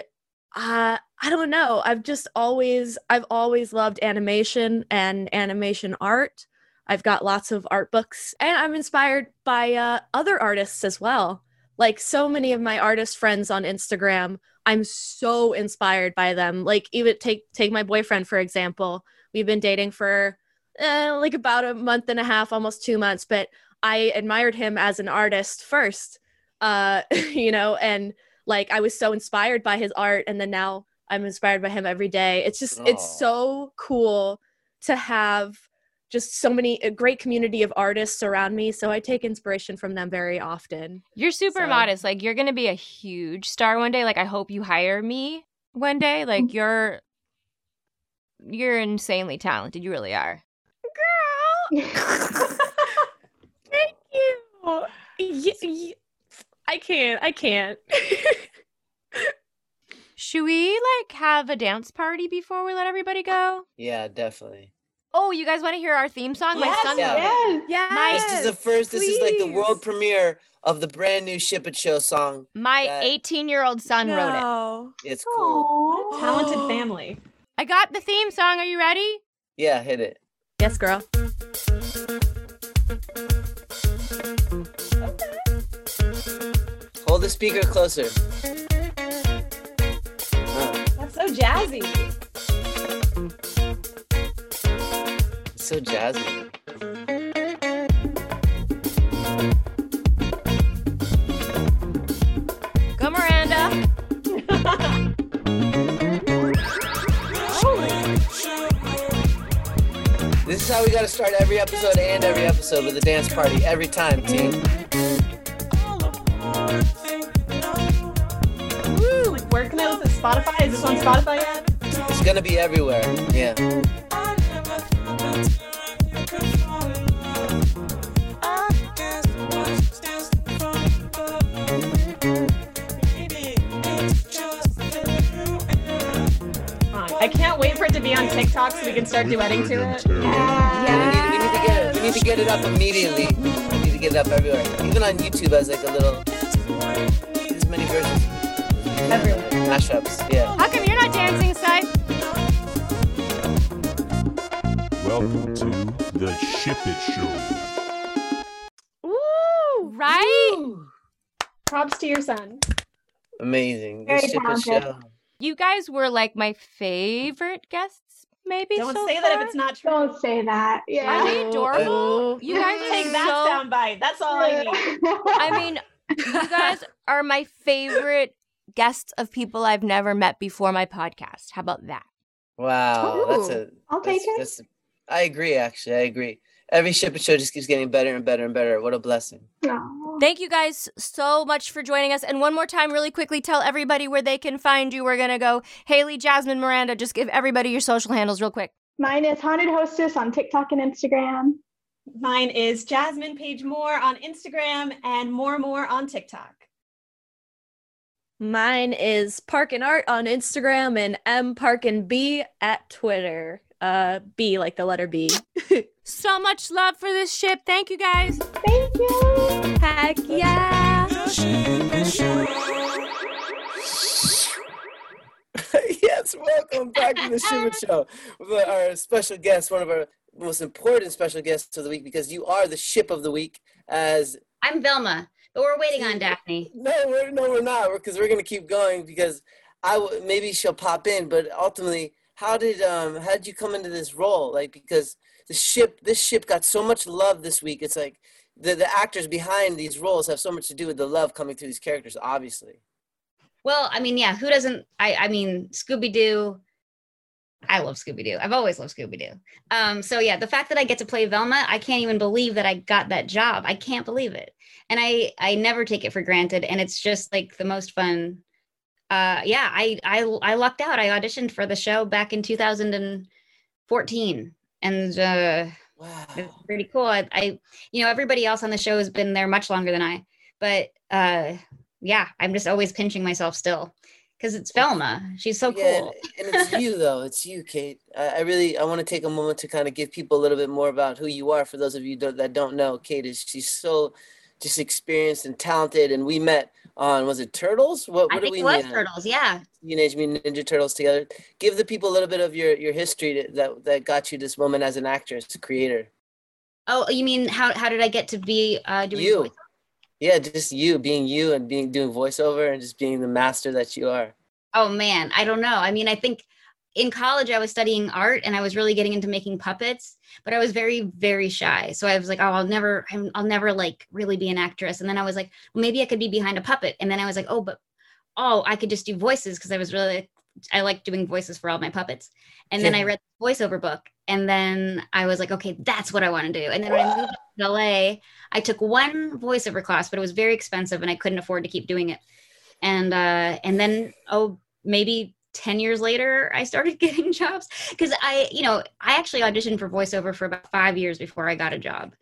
uh, I don't know. I've just always I've always loved animation and animation art. I've got lots of art books, and I'm inspired by uh, other artists as well. Like so many of my artist friends on Instagram, I'm so inspired by them. Like even take take my boyfriend for example we've been dating for uh, like about a month and a half almost two months but i admired him as an artist first uh you know and like i was so inspired by his art and then now i'm inspired by him every day it's just it's so cool to have just so many a great community of artists around me so i take inspiration from them very often You're super So- modest. Like you're gonna be a huge star one day. Like I hope you hire me one day. Like you're you're insanely talented. You really are. girl thank you Y- y- i can't i can't Should we like have a dance party before we let everybody go? Yeah, definitely. Oh, you guys want to hear our theme song? My son yeah. wrote it. Yes. This is the first. This is like the world premiere of the brand new Ship It Show song. My 18 year old son wrote it. No. It's cool. Aw. Talented family. I got the theme song. Are you ready? Yeah, hit it. Yes, girl. Hold the speaker closer. Oh, That's so jazzy. it's so jazzy. This is how we gotta start every episode and every episode with a dance party every time, team. Woo! Like, where can I listen? Spotify? Is this on Spotify yet? It's gonna be everywhere. Yeah. Can't wait for it to be on TikTok so we can start duetting to it. We need, we need to get it. We need to get it up immediately. We need to get it up everywhere. Even on YouTube as like a little. There's many versions. Everywhere. Mashups. Yeah. How come you're not dancing, Sai? Welcome to the Ship It Show. Woo! Right? Props to your son. Amazing. Very This Ship It. Show. You guys were like my favorite guests, maybe. Don't so say that if it's not true. Don't say that. Yeah, Are Yeah. they adorable? Oh. You guys are Take that so. sound bite. That's all I need. I mean, You guys are my favorite guests of people I've never met before my podcast. How about that? Wow, that's a. I'll take it. that's- I agree. Actually, I agree. Every ship and show just keeps getting better and better and better. What a blessing. Aw. Thank you guys so much for joining us. And one more time, really quickly, tell everybody where they can find you. We're going to go Haley, Jasmine, Miranda. Just give everybody your social handles real quick. Mine is Haunted Hostess on TikTok and Instagram. Mine is Jasmine Paige Moore on Instagram and More More on TikTok. Mine is Parkin Art on Instagram and M Parkin B at Twitter. Uh, B like the letter B. So much love for this ship. Thank you guys. Thank you. Heck yeah! yes, welcome back to the Shiver Show with our special guest, one of our most important special guests of the week, because you are the ship of the week. As I'm Velma, but we're waiting on Daphne. no, we're no, we're not, because we're gonna keep going. Because I w- maybe she'll pop in, but ultimately, how did um how did you come into this role? Like because the ship, this ship got so much love this week. It's like the the actors behind these roles have so much to do with the love coming through these characters. Obviously, Well, I mean, yeah, who doesn't? I, I mean, Scooby Doo. I love Scooby Doo. I've always loved Scooby Doo. Um, so yeah, the fact that I get to play Velma, I can't even believe that I got that job. I can't believe it, and I I never take it for granted. And it's just like the most fun. Uh, yeah, I I I lucked out. I auditioned for the show back in 2014, and uh, wow. it's pretty cool. I, I, you know, everybody else on the show has been there much longer than I, but uh, yeah, I'm just always pinching myself still because it's Velma. She's so Yeah, cool. and, and it's you though. It's you, Kate. I, I really I want to take a moment to kind of give people a little bit more about who you are. For those of you that don't know, Kate is she's so just experienced and talented. And we met on was it Turtles? What I what did think we it was meet on? Turtles. Yeah. Teenage Mutant Ninja Turtles together. Give the people a little bit of your your history to, that that got you this moment as an actress, a creator. Oh, you mean how how did I get to be uh, doing You. voice? Yeah, just you being you and being doing voiceover and just being the master that you are. Oh man, I don't know. I mean, I think in college I was studying art and I was really getting into making puppets, but I was very very shy. So I was like, oh, I'll never I'm, I'll never like really be an actress. And then I was like, well, maybe I could be behind a puppet. And then I was like, oh, but oh, I could just do voices because I was really I like doing voices for all my puppets. And then I read the voiceover book and then I was like, okay, that's what I want to do. And then when I moved to LA, I took one voiceover class, but it was very expensive and I couldn't afford to keep doing it. And uh and then oh maybe 10 years later I started getting jobs because I, you know, I actually auditioned for voiceover for about 5 years before I got a job.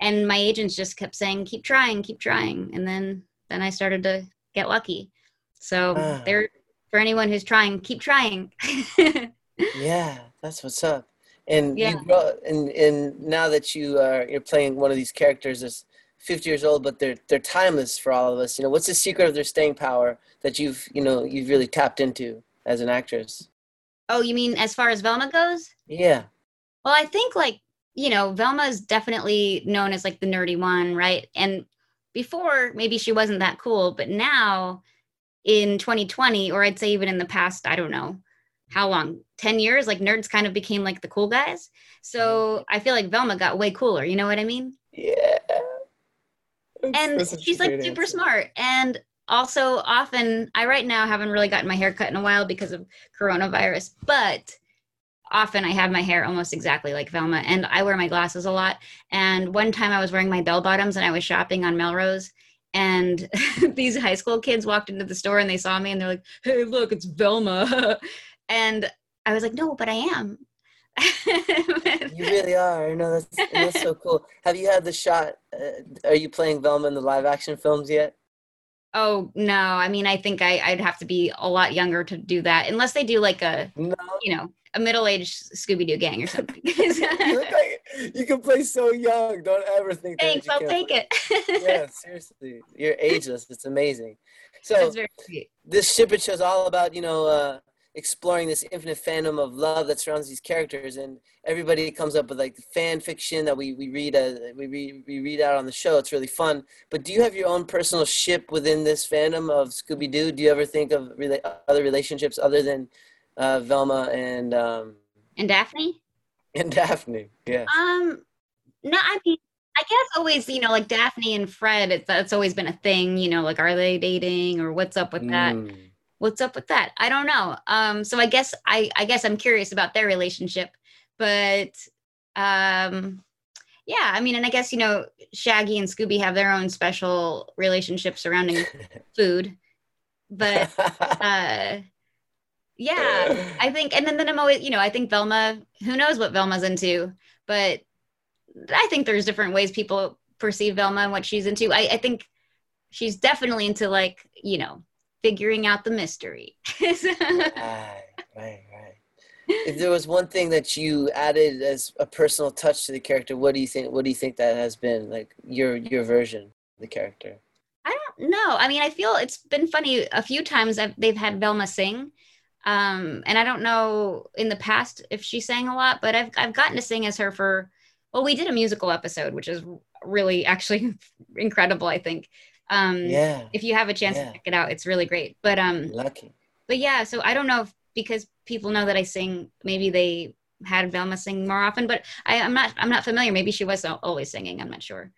And my agents just kept saying keep trying, keep trying. And then then I started to get lucky. So Ah. there for anyone who's trying, keep trying. Yeah, that's what's up. And Yeah. you grow, and and now that you are you're playing one of these characters that's 50 years old, but they're they're timeless for all of us. You know, what's the secret of their staying power that you've you know you've really tapped into as an actress? oh, you mean as far as Velma goes? Yeah, Well, I think like, you know, Velma is definitely known as like the nerdy one, right? And before maybe she wasn't that cool, but now in 2020, or I'd say even in the past, I don't know how long, 10 years, like nerds kind of became like the cool guys. So mm-hmm. I feel like Velma got way cooler. You know what I mean? yeah. That's- and that's she's like super answer. smart and also often i right now haven't really gotten my hair cut in a while because of coronavirus but often i have my hair almost exactly like velma and i wear my glasses a lot and one time i was wearing my bell bottoms and i was shopping on melrose and these high school kids walked into the store and they saw me and they're like hey look it's velma and i was like no but i am You really are. I know that's that's so cool. Have you had the shot? Uh, are you playing Velma in the live action films yet? Oh no! I mean, I think I, I'd have to be a lot younger to do that, unless they do like a, No. you know, a middle-aged Scooby Doo gang or something. You look like you can play so young. Don't ever think that Thanks, I'll take play. it. Yeah, seriously, you're ageless. It's amazing. So That's very sweet. this shipper show is all about you know uh, exploring this infinite fandom of love that surrounds these characters, and everybody comes up with like fan fiction that we we read uh, we read, we read out on the show. It's really fun. But do you have your own personal ship within this fandom of Scooby Doo? Do you ever think of rela- other relationships other than uh, Velma and um, And Daphne? and Daphne? Yeah. Um, no, I mean, I guess always, you know, like Daphne and Fred, it's, that's always been a thing, you know, like are they dating or what's up with that? Mm. What's up with that? I don't know. Um, so I guess I I guess I'm curious about their relationship, but um yeah, I mean, and I guess you know, Shaggy and Scooby have their own special relationship surrounding food, but uh yeah i think and then, then i'm always you know i think velma who knows what velma's into but i think there's different ways people perceive velma and what she's into i, I think she's definitely into like you know figuring out the mystery right, right, right. If there was one thing that you added as a personal touch to the character, what do you think? What do you think that has been like your your version of the character? I don't know. I mean, I feel it's been funny a few times I've, they've had Velma sing. Um, and I don't know in the past if she sang a lot, but I've, I've gotten to sing as her for, well, we did a musical episode, which is really actually incredible, I think. Um, Yeah, if you have a chance Yeah. to check it out, it's really great. But, um, lucky. but yeah, so I don't know if because people know that I sing, maybe they had Velma sing more often, but I, I'm not, I'm not familiar. Maybe she was always singing. I'm not sure,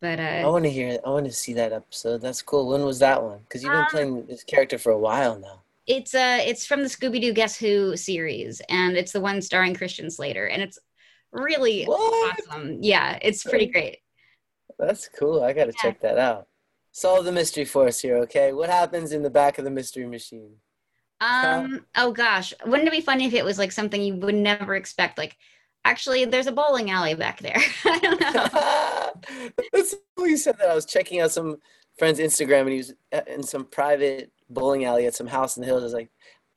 but, I uh, want to hear it. I want to see that episode. That's cool. When was that one? Because you've been Um, playing this character for a while now. it's uh it's from the scooby-doo guess who series and it's the one starring christian slater and it's really What? awesome yeah it's pretty great That's cool. I got to Yeah. check that out. Solve the mystery for us here, okay? What happens in the back of the mystery machine? um oh gosh wouldn't it be funny if it was like something you would never expect like actually there's a bowling alley back there i don't know That's you said that. I was checking out some friend's Instagram and he was in some private bowling alley at some house in the hills. I was like,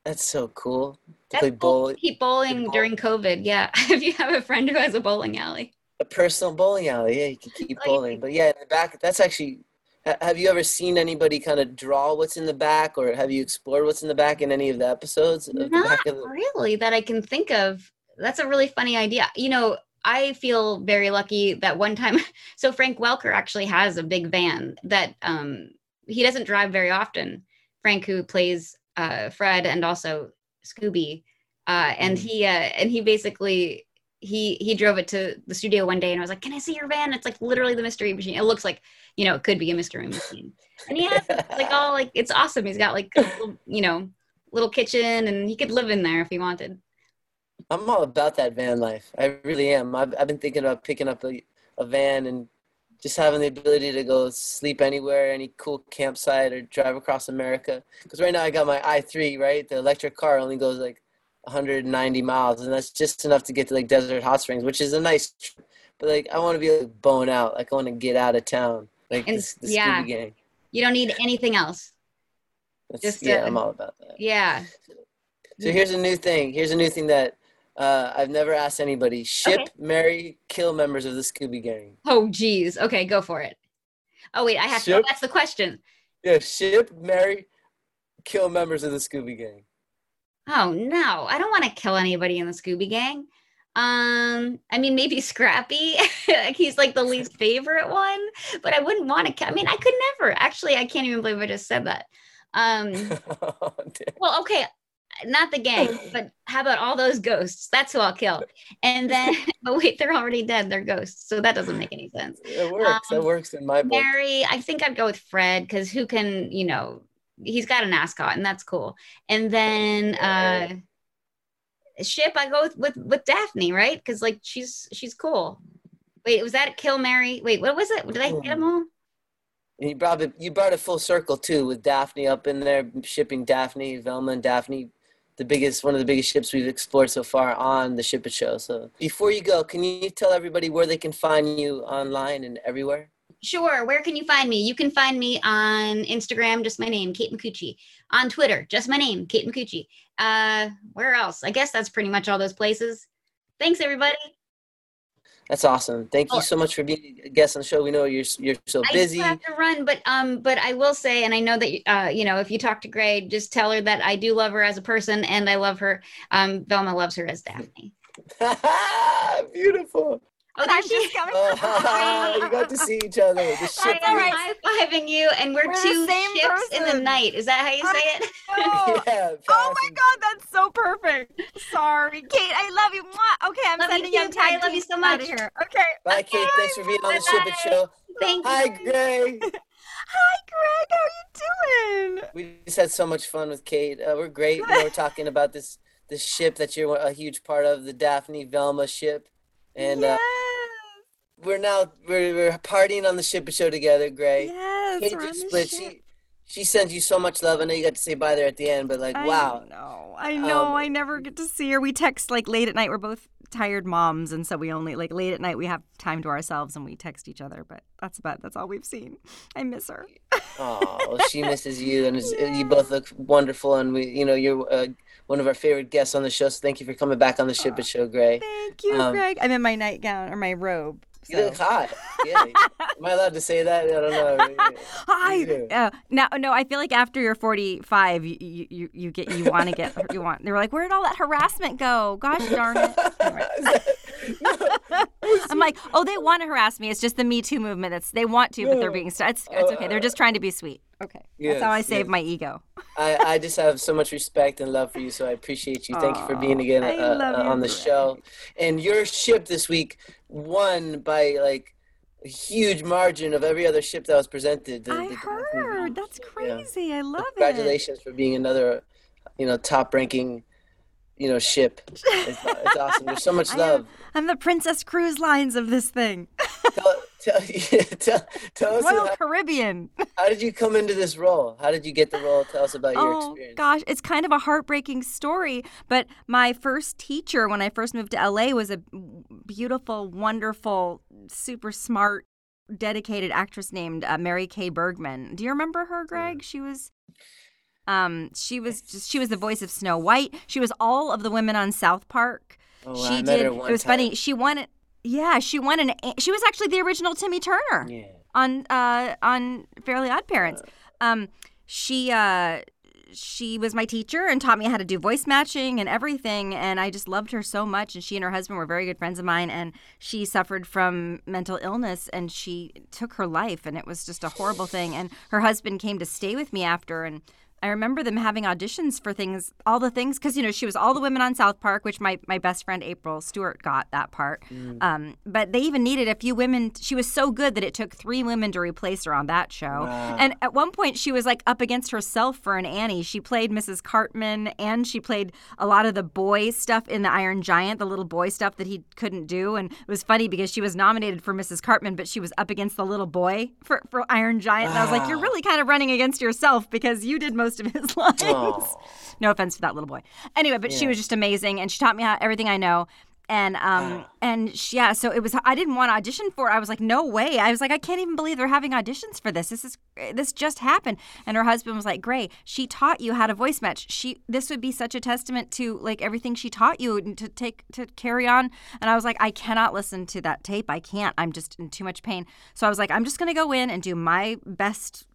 that's so cool to That's play bowl, keep bowling bowl. during covid yeah if you have a friend who has a bowling alley a personal bowling alley. Yeah, you can keep bowling. But yeah, in the back, that's actually. Ha- Have you ever seen anybody kind of draw what's in the back, or have you explored what's in the back in any of the episodes? Of the Not back of the, really that I can think of. That's a really funny idea. You know, I feel very lucky that one time. So Frank Welker actually has a big van that um, he doesn't drive very often. Frank, who plays uh, Fred and also Scooby, uh, and Mm. he uh, and he basically he he drove it to the studio one day and I was like, "Can I see your van?" It's like literally the mystery machine. It looks like you know it could be a mystery machine, and he has like all like it's awesome. He's got like little, you know little kitchen and he could live in there if he wanted. I'm all about that van life. I really am. I've, I've been thinking about picking up a, a van and just having the ability to go sleep anywhere, any cool campsite, or drive across America. Because right now I got my i3, right? The electric car only goes like 190 miles, and that's just enough to get to like Desert Hot Springs, which is a nice trip. But like, I want to be like bone out. Like, I want to get out of town. Like And- this, the yeah. Scooby Gang. You don't need anything else. That's, Just, yeah, I'm all about that. Yeah. So here's a new thing. Here's a new thing that uh, I've never asked anybody. Ship, Okay. marry, kill members of the Scooby Gang. Oh geez. Okay, go for it. Oh wait, I have to. Oh, that's the question. Yeah, ship, marry, kill members of the Scooby Gang. Oh no, I don't want to kill anybody in the Scooby Gang. Um, I mean maybe Scrappy. like he's like the least favorite one, but I wouldn't want to. Ki- I mean, I could never. Actually, I can't even believe I just said that. Um, Oh, well, okay, not the gang, but how about all those ghosts? That's who I'll kill. And then, but wait, they're already dead. They're ghosts, so that doesn't make any sense. It works. Um, works in my book. Mary, I think I'd go with Fred because who can, you know, he's got an ascot and that's cool. And then uh Ship, I go with with, with Daphne, right? Because like she's she's cool. Wait, was that kill Mary? Wait, what was it? Did I get them all? You brought it. You brought it full circle too, with Daphne up in there, shipping Daphne, Velma, and Daphne, the biggest, one of the biggest ships we've explored so far on the Ship It Show. So before you go, can you tell everybody where they can find you online and everywhere? Sure. Where can you find me? You can find me on Instagram, just my name, Kate Micucci. On Twitter, just my name, Kate Micucci. Uh, where else? I guess that's pretty much all those places. Thanks, everybody. That's awesome. Thank you so much for being a guest on the show. We know you're you're so I busy. do have to run, but um, but I will say, and I know that uh, you know, if you talk to Grey, just tell her that I do love her as a person, and I love her. Um, Velma loves her as Daphne. Beautiful. Oh, there I'm just coming. Oh, you got to see each other. The I'm right. high fiving you, and we're, We're two same ships in the night. Is that how you say it? Oh. Yeah, Oh my god, that's so perfect. Sorry, Kate. I love you. Okay, I'm Love you sending too, you. I love you so much. here. Okay. Bye, Kate. Thanks for being on the Ship It Show. Thank you. Hi, Greg. Hi, Greg. How are you doing? We just had so much fun with Kate. Uh, we're great. We're talking about this this ship that you're a huge part of, the Daphne Velma ship, and uh, yes. We're now we're, we're partying on the Ship Show together, Grey. yes. We're on just the split. She she sends you so much love. I know you got to say bye there at the end, but like, I wow. know. I know. Um, I never get to see her. We text like late at night. We're both tired moms, and so we only like late at night we have time to ourselves and we text each other. But that's about that's all we've seen. I miss her. Oh, she misses you, and you both look wonderful. And we, you know, you're uh, one of our favorite guests on the show. So thank you for coming back on the Ship It Show, Grey. Thank you, Um, Greg. I'm in my nightgown or my robe. You look hot. Yeah. Am I allowed to say that? I don't know. Hi. Uh, no, no. I feel like after you're 45, you you, you, get you want to get you want. They were like, where did all that harassment go? Gosh darn it. I'm like, oh, they want to harass me. It's just the Me Too movement. That's they want to, but they're being. It's, it's okay. They're just trying to be sweet. Okay, that's how I save yes. my ego. I, I just have so much respect and love for you, so I appreciate you. Thank you for being again uh, uh, on the show. And your ship this week won by like a huge margin of every other ship that was presented. The- I the- heard. That's Yeah. crazy. I love it. Congratulations for being another, you know, top-ranking, you know, ship. It's, it's awesome. There's so much I am- love. I'm the Princess Cruise Lines of this thing. Tell, tell, tell, tell us Royal how, Caribbean. how did you come into this role? How did you get the role? Tell us about your experience. oh gosh, it's kind of a heartbreaking story. But my first teacher when I first moved to LA was a beautiful, wonderful, super smart, dedicated actress named uh, Mary Kay Bergman. Do you remember her, Greg? She was. Um, she was just she was the voice of Snow White. She was all of the women on South Park. Oh, she did. It was time. funny. She won it. Yeah, she won an. She was actually the original Timmy Turner Yeah. on uh on Fairly Odd Parents. Um, she uh she was my teacher and taught me how to do voice matching and everything and I just loved her so much and she and her husband were very good friends of mine and she suffered from mental illness and she took her life and it was just a horrible thing and her husband came to stay with me after and I remember them having auditions for things, all the things, because you know she was all the women on South Park, which my my best friend April Stewart got that part. Um, but they even needed a few women. She was so good that it took three women to replace her on that show. Wow. And at one point, she was like up against herself for an Annie. She played Mrs. Cartman, and she played a lot of the boy stuff in the Iron Giant, the little boy stuff that he couldn't do. And it was funny because she was nominated for Mrs. Cartman, but she was up against the little boy for for Iron Giant. And I was like, you're really kind of running against yourself because you did most of his lines. Oh. No offense to that little boy. Anyway, but she was just amazing, and she taught me how, everything I know. And um Wow. and she, yeah, so it was. I didn't want to audition for. it. I was like, no way. I was like, I can't even believe they're having auditions for this. This is this just happened. And her husband was like, Grey, she taught you how to voice match. She this would be such a testament to like everything she taught you and to take to carry on. And I was like, I cannot listen to that tape. I can't. I'm just in too much pain. So I was like, I'm just gonna go in and do my best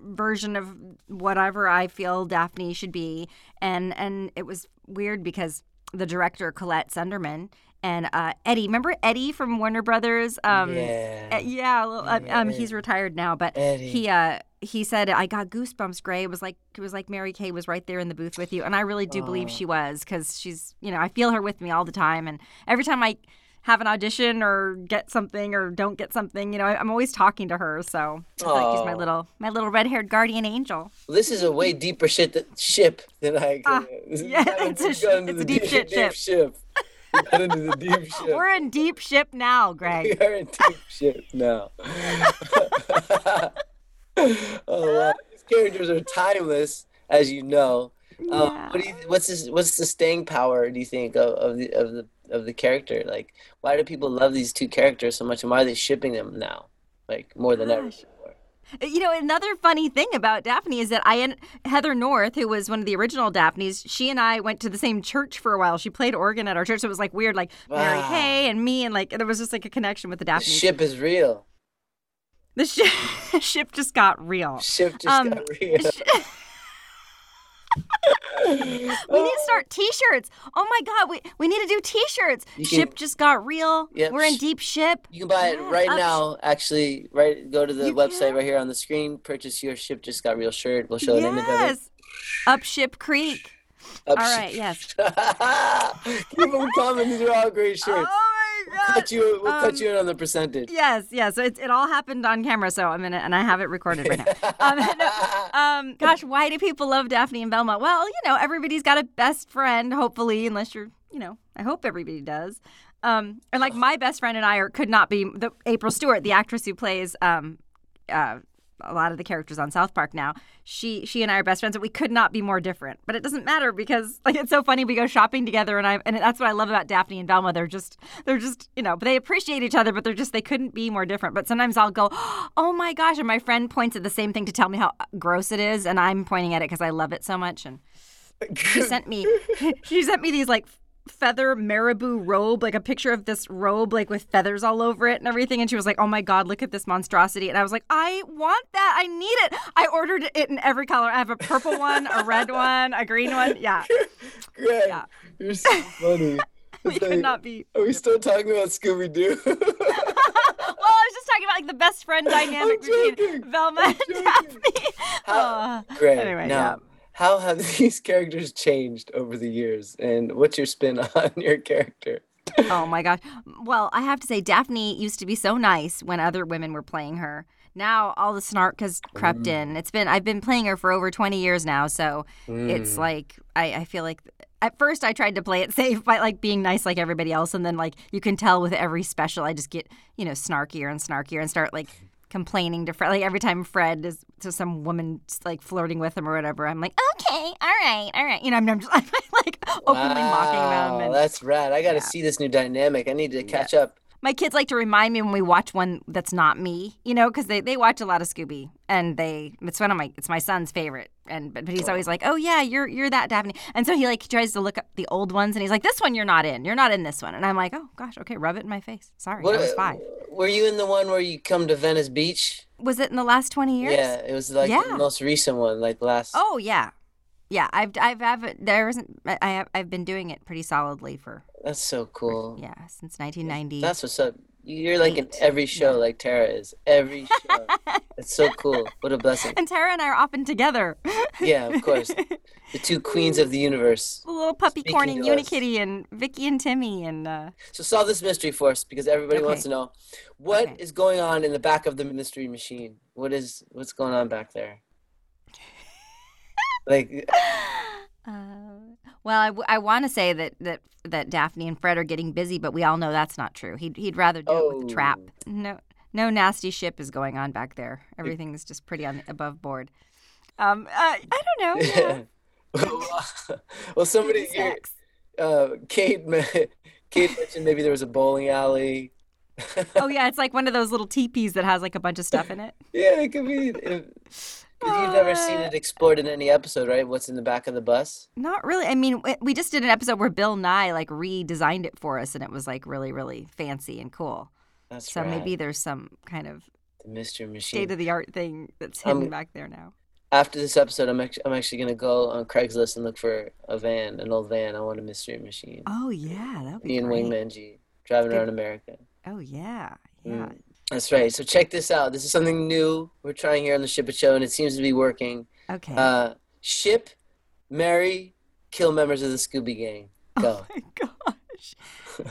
version of whatever I feel Daphne should be. And and it was weird because the director Collette Sunderman and uh, Eddie, remember Eddie from Warner Brothers? Um, yeah. uh, yeah, um, um, he's retired now, but Eddie. he uh he said I got goosebumps. Grey it was like it was like Mary Kay was right there in the booth with you, and I really do believe she was because she's you know I feel her with me all the time, and every time I have an audition or get something or don't get something, you know I, I'm always talking to her, so I feel like she's my little my little red haired guardian angel. This is a way deeper shit th- ship than I. Is- yeah, it's a into- sh- we got into it's a deep shit ship. ship. We got into the deep ship. We're in deep ship now, Greg. We are in deep shit now. oh wow. These characters are timeless, as you know. Um, Yeah. what do you, what's this, what's the staying power? Do you think of, of the of the of the character? Like, why do people love these two characters so much, and why are they shipping them now, like more than ever before? You know, another funny thing about Daphne is that I and Heather North, who was one of the original Daphnes, she and I went to the same church for a while. She played organ at our church. So it was like weird, like Mary Kay and me, and like there was just like a connection with the The ship is real. The shi- ship just got real. Ship just Um, got real. Sh- We need to start t-shirts. Oh my god, we we need to do t-shirts. Can- Ship just got real. Yep. We're in deep ship. You can buy it right up- now. Actually, right. Go to the You website can? right here on the screen. Purchase your ship just got real shirt. We'll show an image of it. yes. Up Ship Creek. Up All ship- right, yes. Keep them coming. These are all great shirts. Oh We'll cut you. We'll Um, cut you in on the percentage. Yes, yes. So it, it all happened on camera, so I'm gonna and I have it recorded right now. Um, no, um, gosh, why do people love Daphne and Velma? Well, you know, everybody's got a best friend, hopefully, unless you're, you know, I hope everybody does. Um, and like my best friend and I are could not be the April Stewart, the actress who plays um, uh, a lot of the characters on South Park now. She she and I are best friends, and we could not be more different. But it doesn't matter because like it's so funny. We go shopping together, and I and that's what I love about Daphne and Velma. They're just they're just you know, but they appreciate each other, but they're just they couldn't be more different. But sometimes I'll go, oh my gosh, and my friend points at the same thing to tell me how gross it is, and I'm pointing at it because I love it so much. And she sent me she sent me these like feather marabou robe like a picture of this robe like with feathers all over it and everything and she was like oh my god look at this monstrosity. And i was like i want that. I need it. I ordered it in every color. I have a purple one a red one a green one. Yeah. Greg, Yeah. you're so funny. we could not be Are we still talking about Scooby Doo? well i was just talking about like the best friend dynamic between velma and daphne. How- Uh, Great. Anyway, now, yeah. How have these characters changed over the years, and what's your spin on your character? oh my gosh. Well, I have to say, Daphne used to be so nice when other women were playing her. Now all the snark has crept Mm. in. It's been I've been playing her for over twenty years now, so it's Mm. like I, I feel like at first I tried to play it safe by like being nice like everybody else, and then like you can tell with every special I just get you know snarkier and snarkier and start like complaining to Fred. Like every time Fred is to some woman like flirting with him or whatever, I'm like, okay, all right, all right. You know, I'm, I'm just I'm like openly mocking them. Wow, And that's rad. I got to Yeah. see this new dynamic. I need to catch up. my kids like to remind me when we watch one that's not me, you know, because they, they watch a lot of Scooby, and they it's one of my it's my son's favorite, and but, but he's always like, oh yeah, you're you're that Daphne, and so he like tries to look up the old ones, and he's like, this one you're not in, you're not in this one, and I'm like, oh gosh, okay, rub it in my face. Sorry, I was five. Were you in the one where you come to Venice Beach? Was it in the last twenty years? Yeah, it was like Yeah. the most recent one, like last. Oh yeah, yeah. I've I've have there isn't I have I've been doing it pretty solidly for That's so cool. yeah since 1990. That's what's up. You're like in every show, like Tara is. Every show. it's so cool. What a blessing. and Tara and I are often together. Yeah, of course. The two queens of the universe. The little puppy to us. Unikitty and Vicky and Timmy and uh, So solve this mystery for us because everybody wants to know what is Okay. going on in the back of the mystery machine. What is what's going on back there? Like Uh, well, I, w- I want to say that, that that Daphne and Fred are getting busy, but we all know that's not true. He'd he'd rather do it with the trap. Oh. No no nasty ship is going on back there. Everything is just pretty on above board. Um, uh, I don't know. Yeah. well, somebody here, uh, Kate, Kate mentioned maybe there was a bowling alley. Oh yeah, it's like one of those little teepees that has like a bunch of stuff in it. Yeah, it could be. If, 'cause you've never seen it explored in any episode, right? What's in the back of the bus? Not really. I mean, we- just did an episode where Bill Nye like redesigned it for us, and it was like really really fancy and cool. That's So right. maybe there's some kind of the mystery machine. state of the art thing that's hidden Um, back there now. After this episode, I'm actually, I'm actually gonna go on Craigslist and look for a van, an old van. I want a mystery machine. Oh yeah, that would be Me and great. Wingman G driving around America. Oh yeah, yeah. Mm. That's right. So check this out. This is something new we're trying here on the Ship It Show, and it seems to be working. Okay. Uh, ship, marry, kill members of the Scooby Gang. Go. oh my gosh.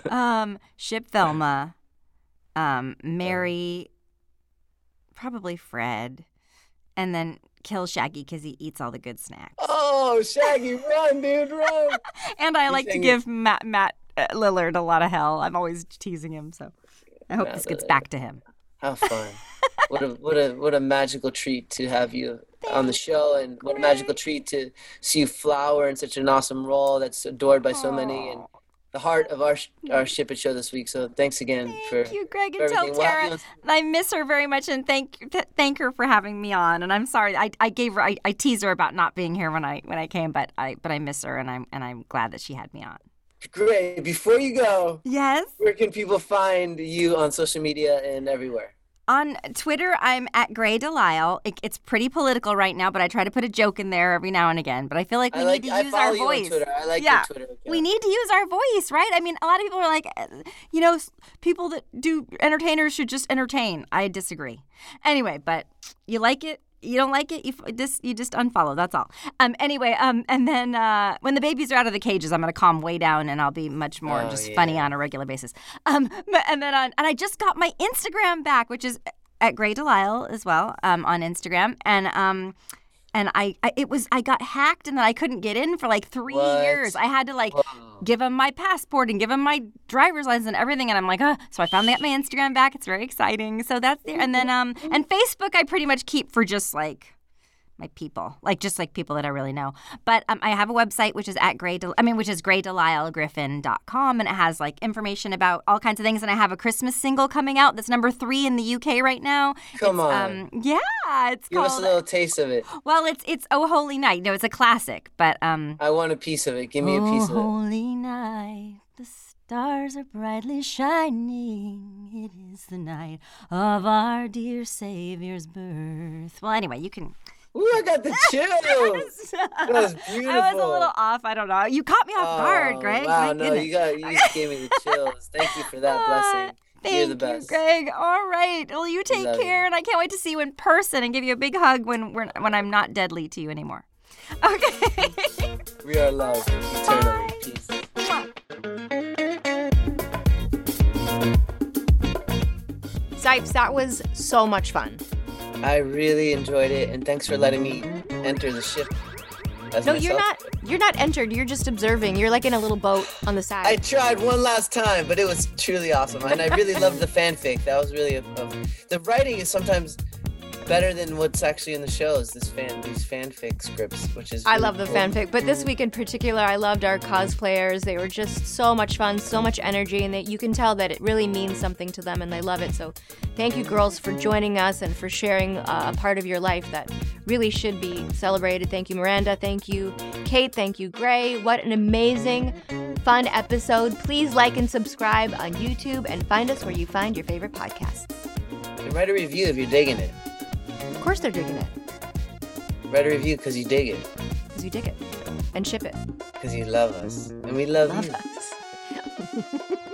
um, ship Velma. Um, marry probably Fred, and then kill Shaggy because he eats all the good snacks. Oh, Shaggy, run, dude, run! And I You're like to give Matt Matt uh, Lillard a lot of hell. I'm always teasing him, so I hope Matt this gets Lillard. back to him. How fun! What a what a what a magical treat to have you on the show, and what a magical treat to see you flower in such an awesome role that's adored by so many, and the heart of our our Ship It Show this week. So thanks again for, Thank you, Greg, for and tell everything. We'll Tara you I miss her very much, and thank th- thank her for having me on. And I'm sorry, I, I gave her I, I teased her about not being here when I when I came, but I but I miss her, and I'm and I'm glad that she had me on. Great. Before you go, Yes. where can people find you on social media and everywhere? on Twitter, I'm at Grey DeLisle. It, it's pretty political right now, but I try to put a joke in there every now and again. But I feel like we like. need to I use our voice. on Twitter. I like Yeah. We need to use our voice, right? I mean, a lot of people are like, uh, you know, people that do entertainers should just entertain. I disagree. Anyway, but you like it, you don't like it, you f- just you just unfollow. That's all. Um. Anyway. Um. And then uh, when the babies are out of the cages, I'm gonna calm way down, and I'll be much more Oh, just funny on a regular basis. Um. And then on, and I just got my Instagram back, which is at Grey DeLisle as well. Um. On Instagram, and um. And I, I, it was, I got hacked and then I couldn't get in for like three What? years. I had to like Whoa. give him my passport and give him my driver's license and everything. And I'm like, oh, so I finally got my Instagram back. It's very exciting. So that's there. And then, um, and Facebook, I pretty much keep for just like my people, like just like people that I really know. But um, I have a website which is at Grey, Del- I mean, which is greydelislegriffin.com, and it has like information about all kinds of things. And I have a Christmas single coming out that's number three in the UK right now. Come It's, on. um, yeah, it's Give us a little taste of it. well, it's it's Oh Holy Night. No, it's a classic, but um. I want a piece of it. Give me a piece oh, of it. holy night, the stars are brightly shining. It is the night of our dear Savior's birth. Well, anyway, you can. Ooh, I got the chills. That was beautiful. I was a little off. I don't know. You caught me off guard, Oh, Greg. Wow, My no, goodness. you got you just gave me the chills. Thank you for that Ah, blessing. Thank You're the you, best. Greg. All right. Well, you take love you. care, and I can't wait to see you in person and give you a big hug when when, when I'm not deadly to you anymore. Okay. We are loved eternally. Peace. Cipes, that was so much fun. I really enjoyed it, and thanks for letting me enter the ship. As No, you're not. You're not entered. You're just observing. You're like in a little boat on the side. I tried one last time, but it was truly awesome, and I really loved the fanfic. That was really a, a, the writing is sometimes better than what's actually in the shows. This fan, these fanfic scripts, which is I love the cool. fanfic, but this week in particular, I loved our cosplayers. They were just so much fun, so much energy, and that you can tell that it really means something to them, and they love it. So, thank you, girls, for joining us and for sharing uh, a part of your life that really should be celebrated. Thank you, Miranda. Thank you, Kate. Thank you, Grey. What an amazing, fun episode! Please like and subscribe on YouTube, and find us where you find your favorite podcasts. And write a review if you're digging it course they're digging it. Write a review because you dig it. Because you dig it. And ship it. Because you love us. And we love, love you. us.